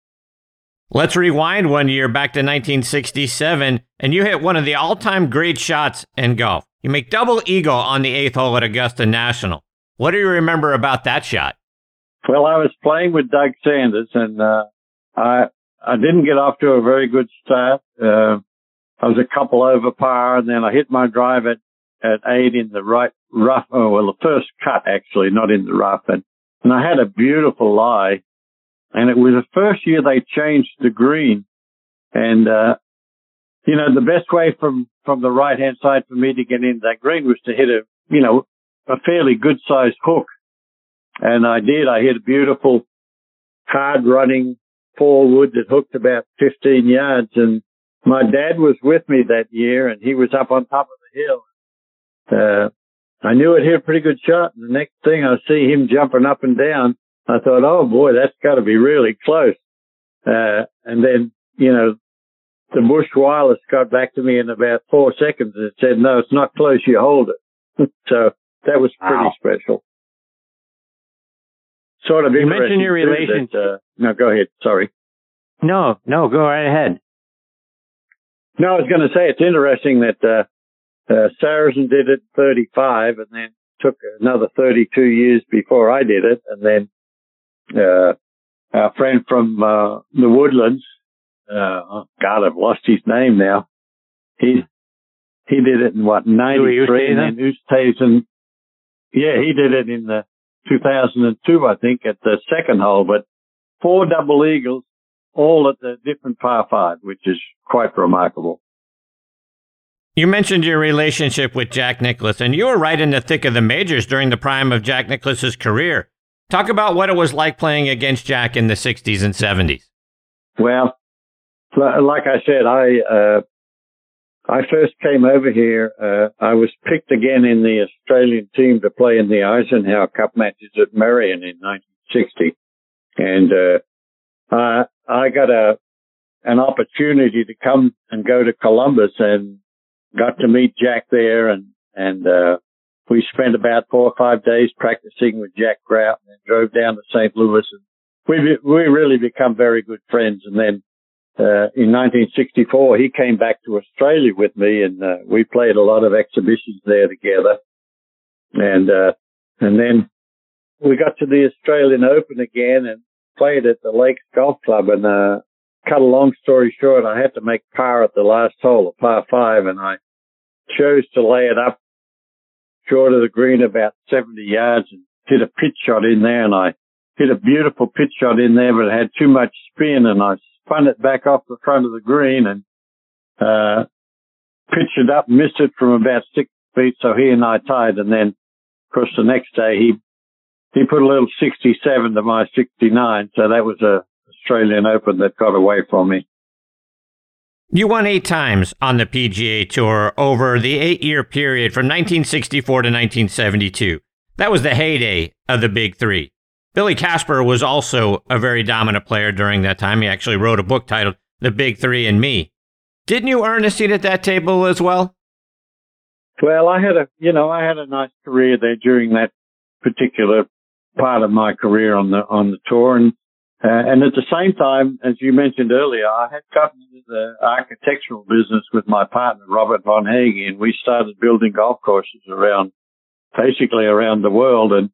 Let's rewind one year back to 1967, and you hit one of the all-time great shots in golf. You make double eagle on the eighth hole at Augusta National. What do you remember about that shot? Well, I was playing with Doug Sanders, and uh, I I didn't get off to a very good start. Uh, I was a couple over par and then I hit my drive at, at eight in the right rough. Oh, well, the first cut actually, not in the rough. And, and I had a beautiful lie and it was the first year they changed the green. And, uh, you know, the best way from, from the right hand side for me to get into that green was to hit a, you know, a fairly good sized hook. And I did. I hit a beautiful hard running four wood that hooked about 15 yards and my dad was with me that year and he was up on top of the hill. Uh, I knew it hit a pretty good shot. And the next thing I see him jumping up and down, I thought, oh boy, that's got to be really close. Uh, and then, you know, the Bush Wireless got back to me in about four seconds and said, no, it's not close. You hold it. so that was pretty wow. special. Sort of you mentioned your relationship. That, uh, no, go ahead. Sorry. No, no, go right ahead. No, I was going to say it's interesting that uh, uh, Sarazen did it 35 and then took another 32 years before I did it. And then uh, our friend from uh, the Woodlands, uh, oh God, I've lost his name now. He he did it in what 93 and then Oosthuizen. Yeah, he did it in the 2002, I think, at the second hole. But four double eagles all at the different par five, which is quite remarkable. You mentioned your relationship with Jack Nicklaus, and you were right in the thick of the majors during the prime of Jack Nicklaus's career. Talk about what it was like playing against Jack in the 60s and 70s. Well, like I said, I uh, I first came over here. Uh, I was picked again in the Australian team to play in the Eisenhower Cup matches at Merion in 1960, and uh, uh, I got a an opportunity to come and go to Columbus and got to meet Jack there and and uh, we spent about four or five days practicing with Jack Grout and drove down to St. Louis and we we really become very good friends and then uh, in 1964 he came back to Australia with me and uh, we played a lot of exhibitions there together and uh, and then we got to the Australian Open again and played at the Lakes Golf Club and, uh, cut a long story short, I had to make par at the last hole, a par five, and I chose to lay it up short of the green about 70 yards and hit a pitch shot in there and I hit a beautiful pitch shot in there, but it had too much spin and I spun it back off the front of the green and, uh, pitched it up, missed it from about six, feet, so he and I tied. And then, of course, the next day he he put a little 67 to my 69, so that was a Australian Open that got away from me. You won eight times on the PGA Tour over the eight year period from 1964 to 1972. That was the heyday of the Big Three. Billy Casper was also a very dominant player during that time. He actually wrote a book titled The Big Three and Me. Didn't you earn a seat at that table as well? Well, I had a, you know, I had a nice career there during that particular part of my career on the on the tour, and uh, and at the same time, as you mentioned earlier, I had gotten into the architectural business with my partner, Robert Von Hagge, and we started building golf courses around, basically around the world. And,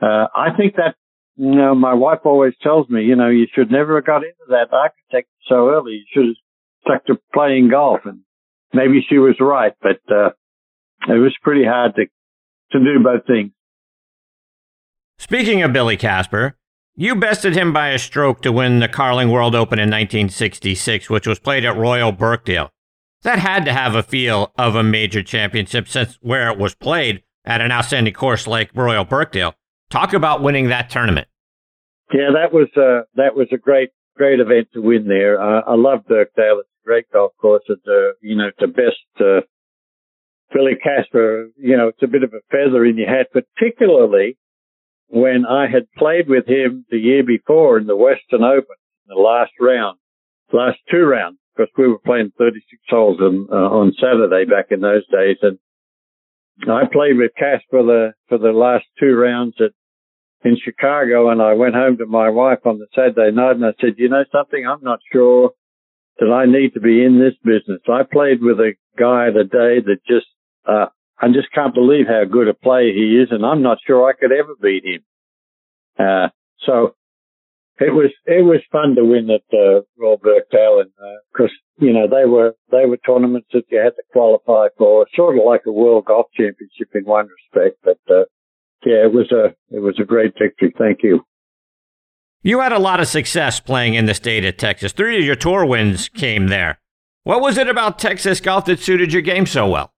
uh, I think that, you know, my wife always tells me, you know, you should never have got into that architect so early. You should have stuck to playing golf. And maybe she was right, but, uh, it was pretty hard to, to do both things. Speaking of Billy Casper, you bested him by a stroke to win the Carling World Open in 1966, which was played at Royal Birkdale. That had to have a feel of a major championship since where it was played at an outstanding course like Royal Birkdale. Talk about winning that tournament. Yeah, that was uh, that was a great great event to win there. Uh, I love Birkdale. It's a great golf course. It's uh, you know the best. Uh, Billy Casper, you know, it's a bit of a feather in your hat, particularly when I had played with him the year before in the Western Open, the last round, last two rounds, because we were playing 36 holes on, uh, on Saturday back in those days. And I played with Cass for the, for the last two rounds at, in Chicago. And I went home to my wife on the Saturday night and I said, you know something? I'm not sure that I need to be in this business. I played with a guy today that just, uh, I just can't believe how good a player he is, and I'm not sure I could ever beat him. Uh, so it was it was fun to win at uh, Royal Birkdale, and because uh, you know they were they were tournaments that you had to qualify for, sort of like a World Golf Championship in one respect. But uh, yeah, it was a it was a great victory. Thank you. You had a lot of success playing in the state of Texas. Three of your tour wins came there. What was it about Texas golf that suited your game so well?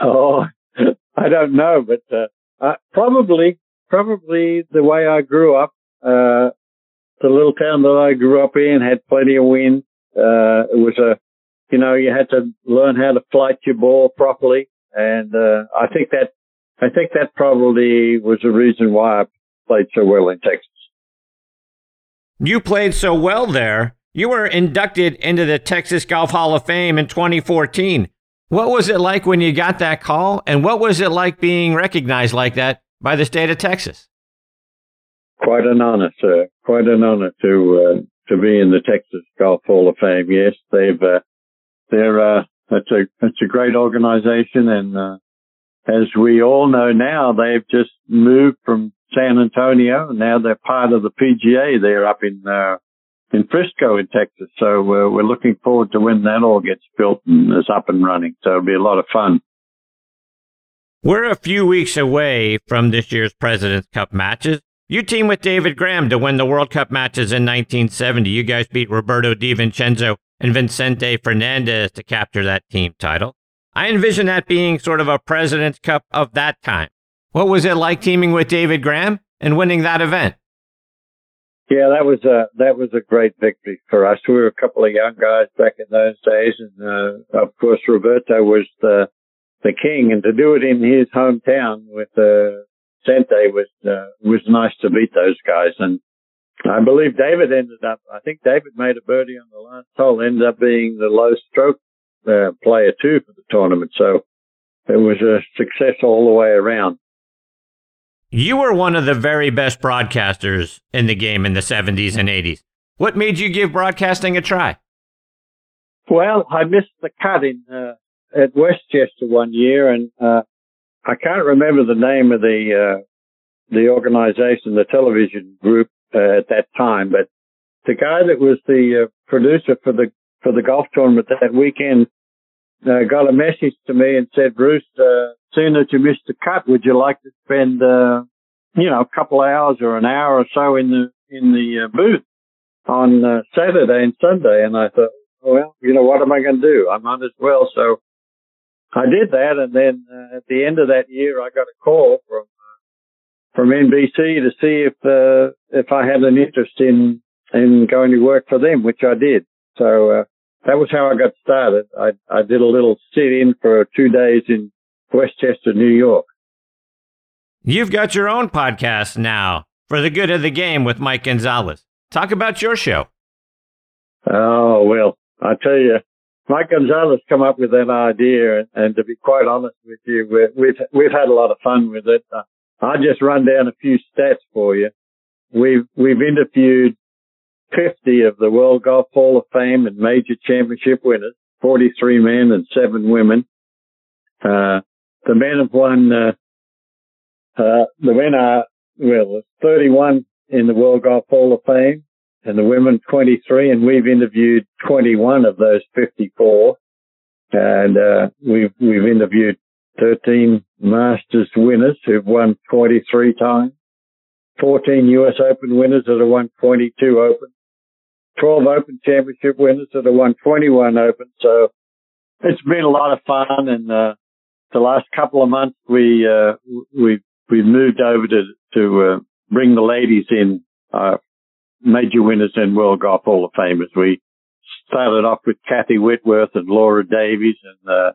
Oh, I don't know, but uh, uh, probably, probably the way I grew up. Uh, the little town that I grew up in had plenty of wind. Uh, it was a, you know, you had to learn how to flight your ball properly, and uh, I think that, I think that probably was the reason why I played so well in Texas. You played so well there. You were inducted into the Texas Golf Hall of Fame in 2014. What was it like when you got that call? And what was it like being recognized like that by the state of Texas? Quite an honor, sir. Quite an honor to uh, to be in the Texas Golf Hall of Fame. Yes, they've uh, they're uh, it's a it's a great organization, and uh, as we all know now, they've just moved from San Antonio. Now they're part of the PGA. They're up in uh, in Frisco in Texas. So uh, we're looking forward to when that all gets built and is up and running. So it'll be a lot of fun. We're a few weeks away from this year's President's Cup matches. You team with David Graham to win the World Cup matches in 1970. You guys beat Roberto De Vincenzo and Vicente Fernandez to capture that team title. I envision that being sort of a President's Cup of that time. What was it like teaming with David Graham and winning that event? Yeah, that was a that was a great victory for us. We were a couple of young guys back in those days, and uh, of course Roberto was the the king, and to do it in his hometown with uh, Sente was uh, was nice to beat those guys. And I believe David ended up. I think David made a birdie on the last hole, ended up being the low stroke uh, player too for the tournament. So it was a success all the way around. You were one of the very best broadcasters in the game in the 70s and 80s. What made you give broadcasting a try? Well, I missed the cut in uh, at Westchester one year, and uh, I can't remember the name of the uh, the organization, the television group uh, at that time, but the guy that was the uh, producer for the for the golf tournament that weekend uh, got a message to me and said, Bruce, uh, seeing that you missed the cut, would you like to spend, uh, you know, a couple hours or an hour or so in the, in the uh, booth on uh, Saturday and Sunday? And I thought, well, you know, what am I going to do? I might as well. So I did that, and then uh, at the end of that year, I got a call from uh, from NBC to see if uh, if I had an interest in in going to work for them, which I did. So uh, that was how I got started. I I did a little sit in for two days in Westchester, New York. You've got your own podcast now for the good of the game with Mike Gonzalez. Talk about your show. Oh well, I tell you, Mike Gonzalez come up with that idea, and, and to be quite honest with you, we've we've had a lot of fun with it. Uh, I'll just run down a few stats for you. We've we've interviewed 50 of the World Golf Hall of Fame and major championship winners, 43 men and seven women. Uh, the men have won. Uh, uh, the men are well, 31 in the World Golf Hall of Fame and the women 23, and we've interviewed 21 of those 54. And, uh, we've, we've interviewed 13 Masters winners who've won 23 times, 14 US Open winners that have won 22 Open, 12 Open Championship winners that have won 21 Open. So it's been a lot of fun. And, uh, the last couple of months, we, uh, we've, we've moved over to, to, uh, bring the ladies in, uh, major winners in World Golf Hall of Famers. We started off with Kathy Whitworth and Laura Davies, and uh,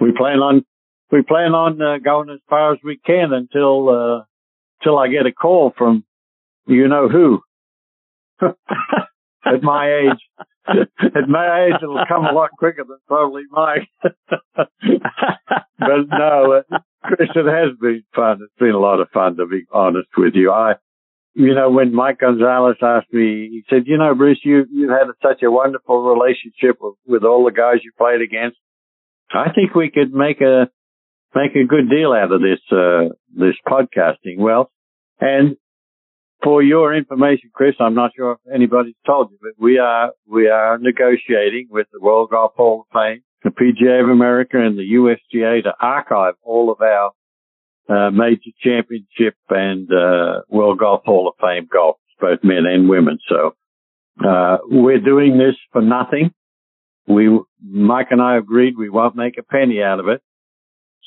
we plan on we plan on uh, going as far as we can until uh, until I get a call from you know who. At my age, at my age, it'll come a lot quicker than probably Mike. but no, Chris, it has been fun. It's been a lot of fun to be honest with you. I you know, when Mike Gonzalez asked me, he said, you know, Bruce, you, you had such a wonderful relationship with, with all the guys you played against. I think we could make a, make a good deal out of this, uh, this podcasting. Well, and for your information, Chris, I'm not sure if anybody's told you, but we are, we are negotiating with the World Golf Hall of Fame, the PGA of America and the USGA to archive all of our uh, major championship and uh, World Golf Hall of Fame golf, both men and women. So uh, we're doing this for nothing. We, Mike and I agreed we won't make a penny out of it.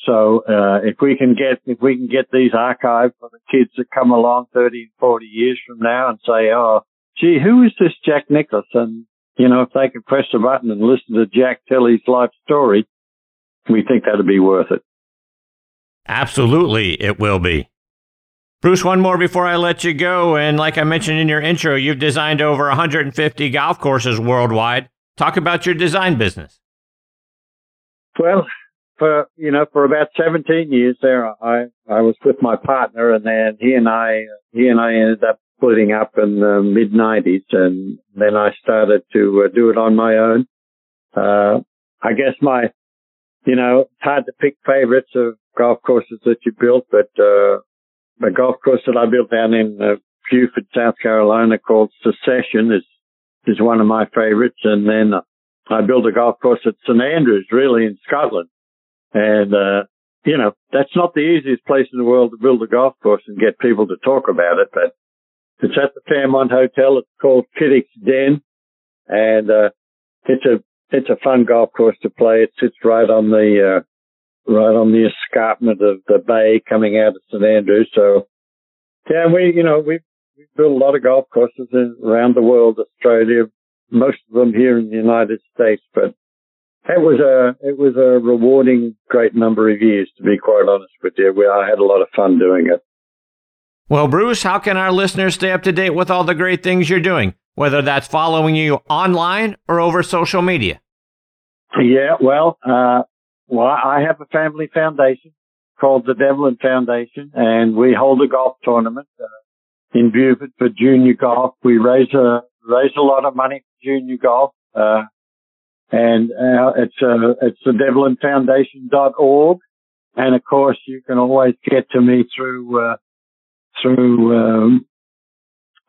So uh, if we can get if we can get these archived for the kids that come along 30, 40 years from now and say, oh, gee, who is this Jack Nicklaus? And you know, if they could press the button and listen to Jack tell his life story, we think that'd be worth it. Absolutely, it will be. Bruce, one more before I let you go. And like I mentioned in your intro, you've designed over 150 golf courses worldwide. Talk about your design business. Well, for you know, for about 17 years there, I I was with my partner, and then he and I he and I ended up splitting up in the mid 90s, and then I started to uh, do it on my own. Uh, I guess my you know, it's hard to pick favorites of golf courses that you built, but uh, the golf course that I built down in uh, Beaufort, South Carolina, called Secession, is is one of my favorites. And then I built a golf course at St Andrews, really in Scotland, and uh, you know that's not the easiest place in the world to build a golf course and get people to talk about it, but it's at the Fairmont Hotel. It's called Kittock's Den, and uh, it's a it's a fun golf course to play. It sits right on the uh, right on the escarpment of the bay coming out of St Andrews. So, yeah, we, you know, we we built a lot of golf courses around the world, Australia, most of them here in the United States. But it was a it was a rewarding, great number of years, to be quite honest with you. We, I had a lot of fun doing it. Well, Bruce, how can our listeners stay up to date with all the great things you're doing, whether that's following you online or over social media? Yeah, well, uh, well, I have a family foundation called the Devlin Foundation, and we hold a golf tournament uh, in Beaufort for junior golf. We raise a raise a lot of money for junior golf, uh, and uh, it's uh, it's the DevlinFoundation.org, and of course you can always get to me through uh, through um,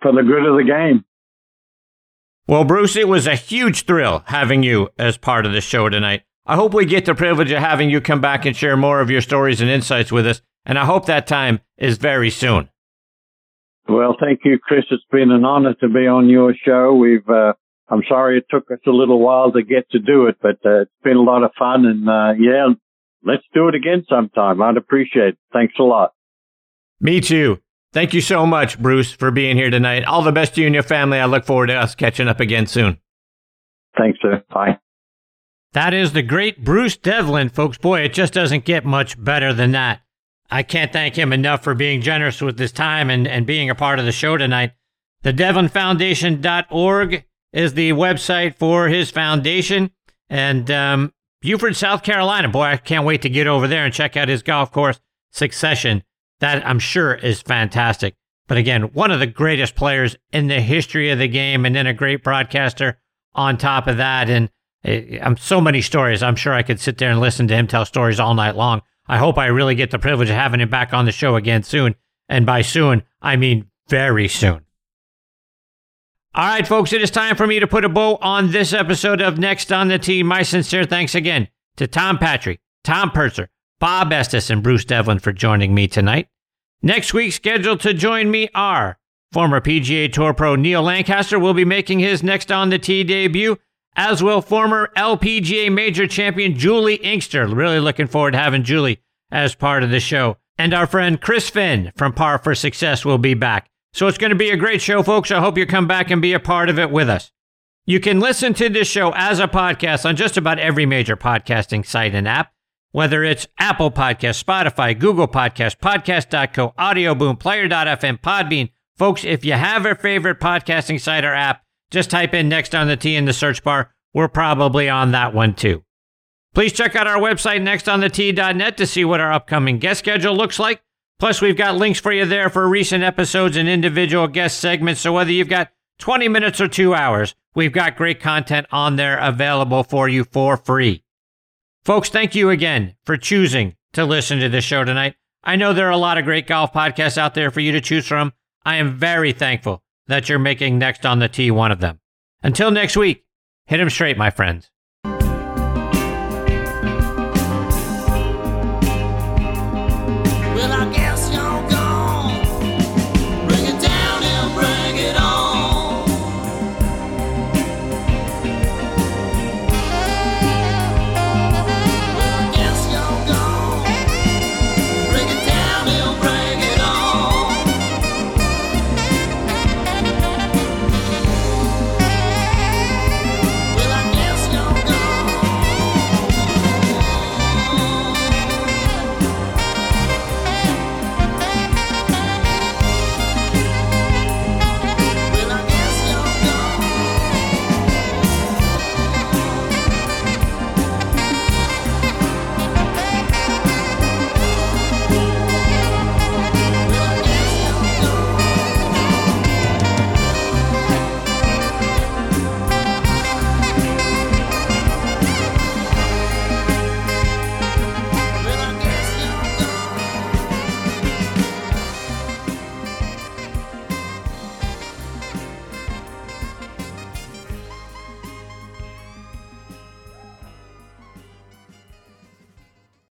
for the good of the game. Well, Bruce, it was a huge thrill having you as part of the show tonight. I hope we get the privilege of having you come back and share more of your stories and insights with us, and I hope that time is very soon. Well, thank you, Chris. It's been an honor to be on your show. We've, uh, I'm sorry it took us a little while to get to do it, but uh, it's been a lot of fun. And uh, yeah, let's do it again sometime. I'd appreciate it. Thanks a lot. Me too. Thank you so much, Bruce, for being here tonight. All the best to you and your family. I look forward to us catching up again soon. Thanks, sir. Bye. That is the great Bruce Devlin, folks. Boy, it just doesn't get much better than that. I can't thank him enough for being generous with his time and, and being a part of the show tonight. The DevlinFoundation.org is the website for his foundation. And um, Beaufort, South Carolina, boy, I can't wait to get over there and check out his golf course, Secession. That I'm sure is fantastic. But again, one of the greatest players in the history of the game, and then a great broadcaster on top of that. And eh, I'm so many stories. I'm sure I could sit there and listen to him tell stories all night long. I hope I really get the privilege of having him back on the show again soon. And by soon, I mean very soon. All right, folks, it is time for me to put a bow on this episode of Next on the Tee. My sincere thanks again to Tom Patri, Tom Purtzer, Bob Estes, and Bruce Devlin for joining me tonight. Next week, scheduled to join me are former PGA Tour pro Neal Lancaster will be making his Next on the Tee debut, as will former LPGA Major champion Julie Inkster. Really looking forward to having Julie as part of the show. And our friend Chris Finn from Par for Success will be back. So it's going to be a great show, folks. I hope you come back and be a part of it with us. You can listen to this show as a podcast on just about every major podcasting site and app whether it's Apple Podcast, Spotify, Google Podcast, Podcast.co, Audio Boom, Player.fm, Podbean. Folks, if you have a favorite podcasting site or app, just type in Next on the Tee in the search bar. We're probably on that one too. Please check out our website, nextonthetee.net to see what our upcoming guest schedule looks like. Plus, we've got links for you there for recent episodes and individual guest segments. So whether you've got 20 minutes or two hours, we've got great content on there available for you for free. Folks, thank you again for choosing to listen to this show tonight. I know there are a lot of great golf podcasts out there for you to choose from. I am very thankful that you're making Next on the Tee one of them. Until next week, hit 'em straight, my friends.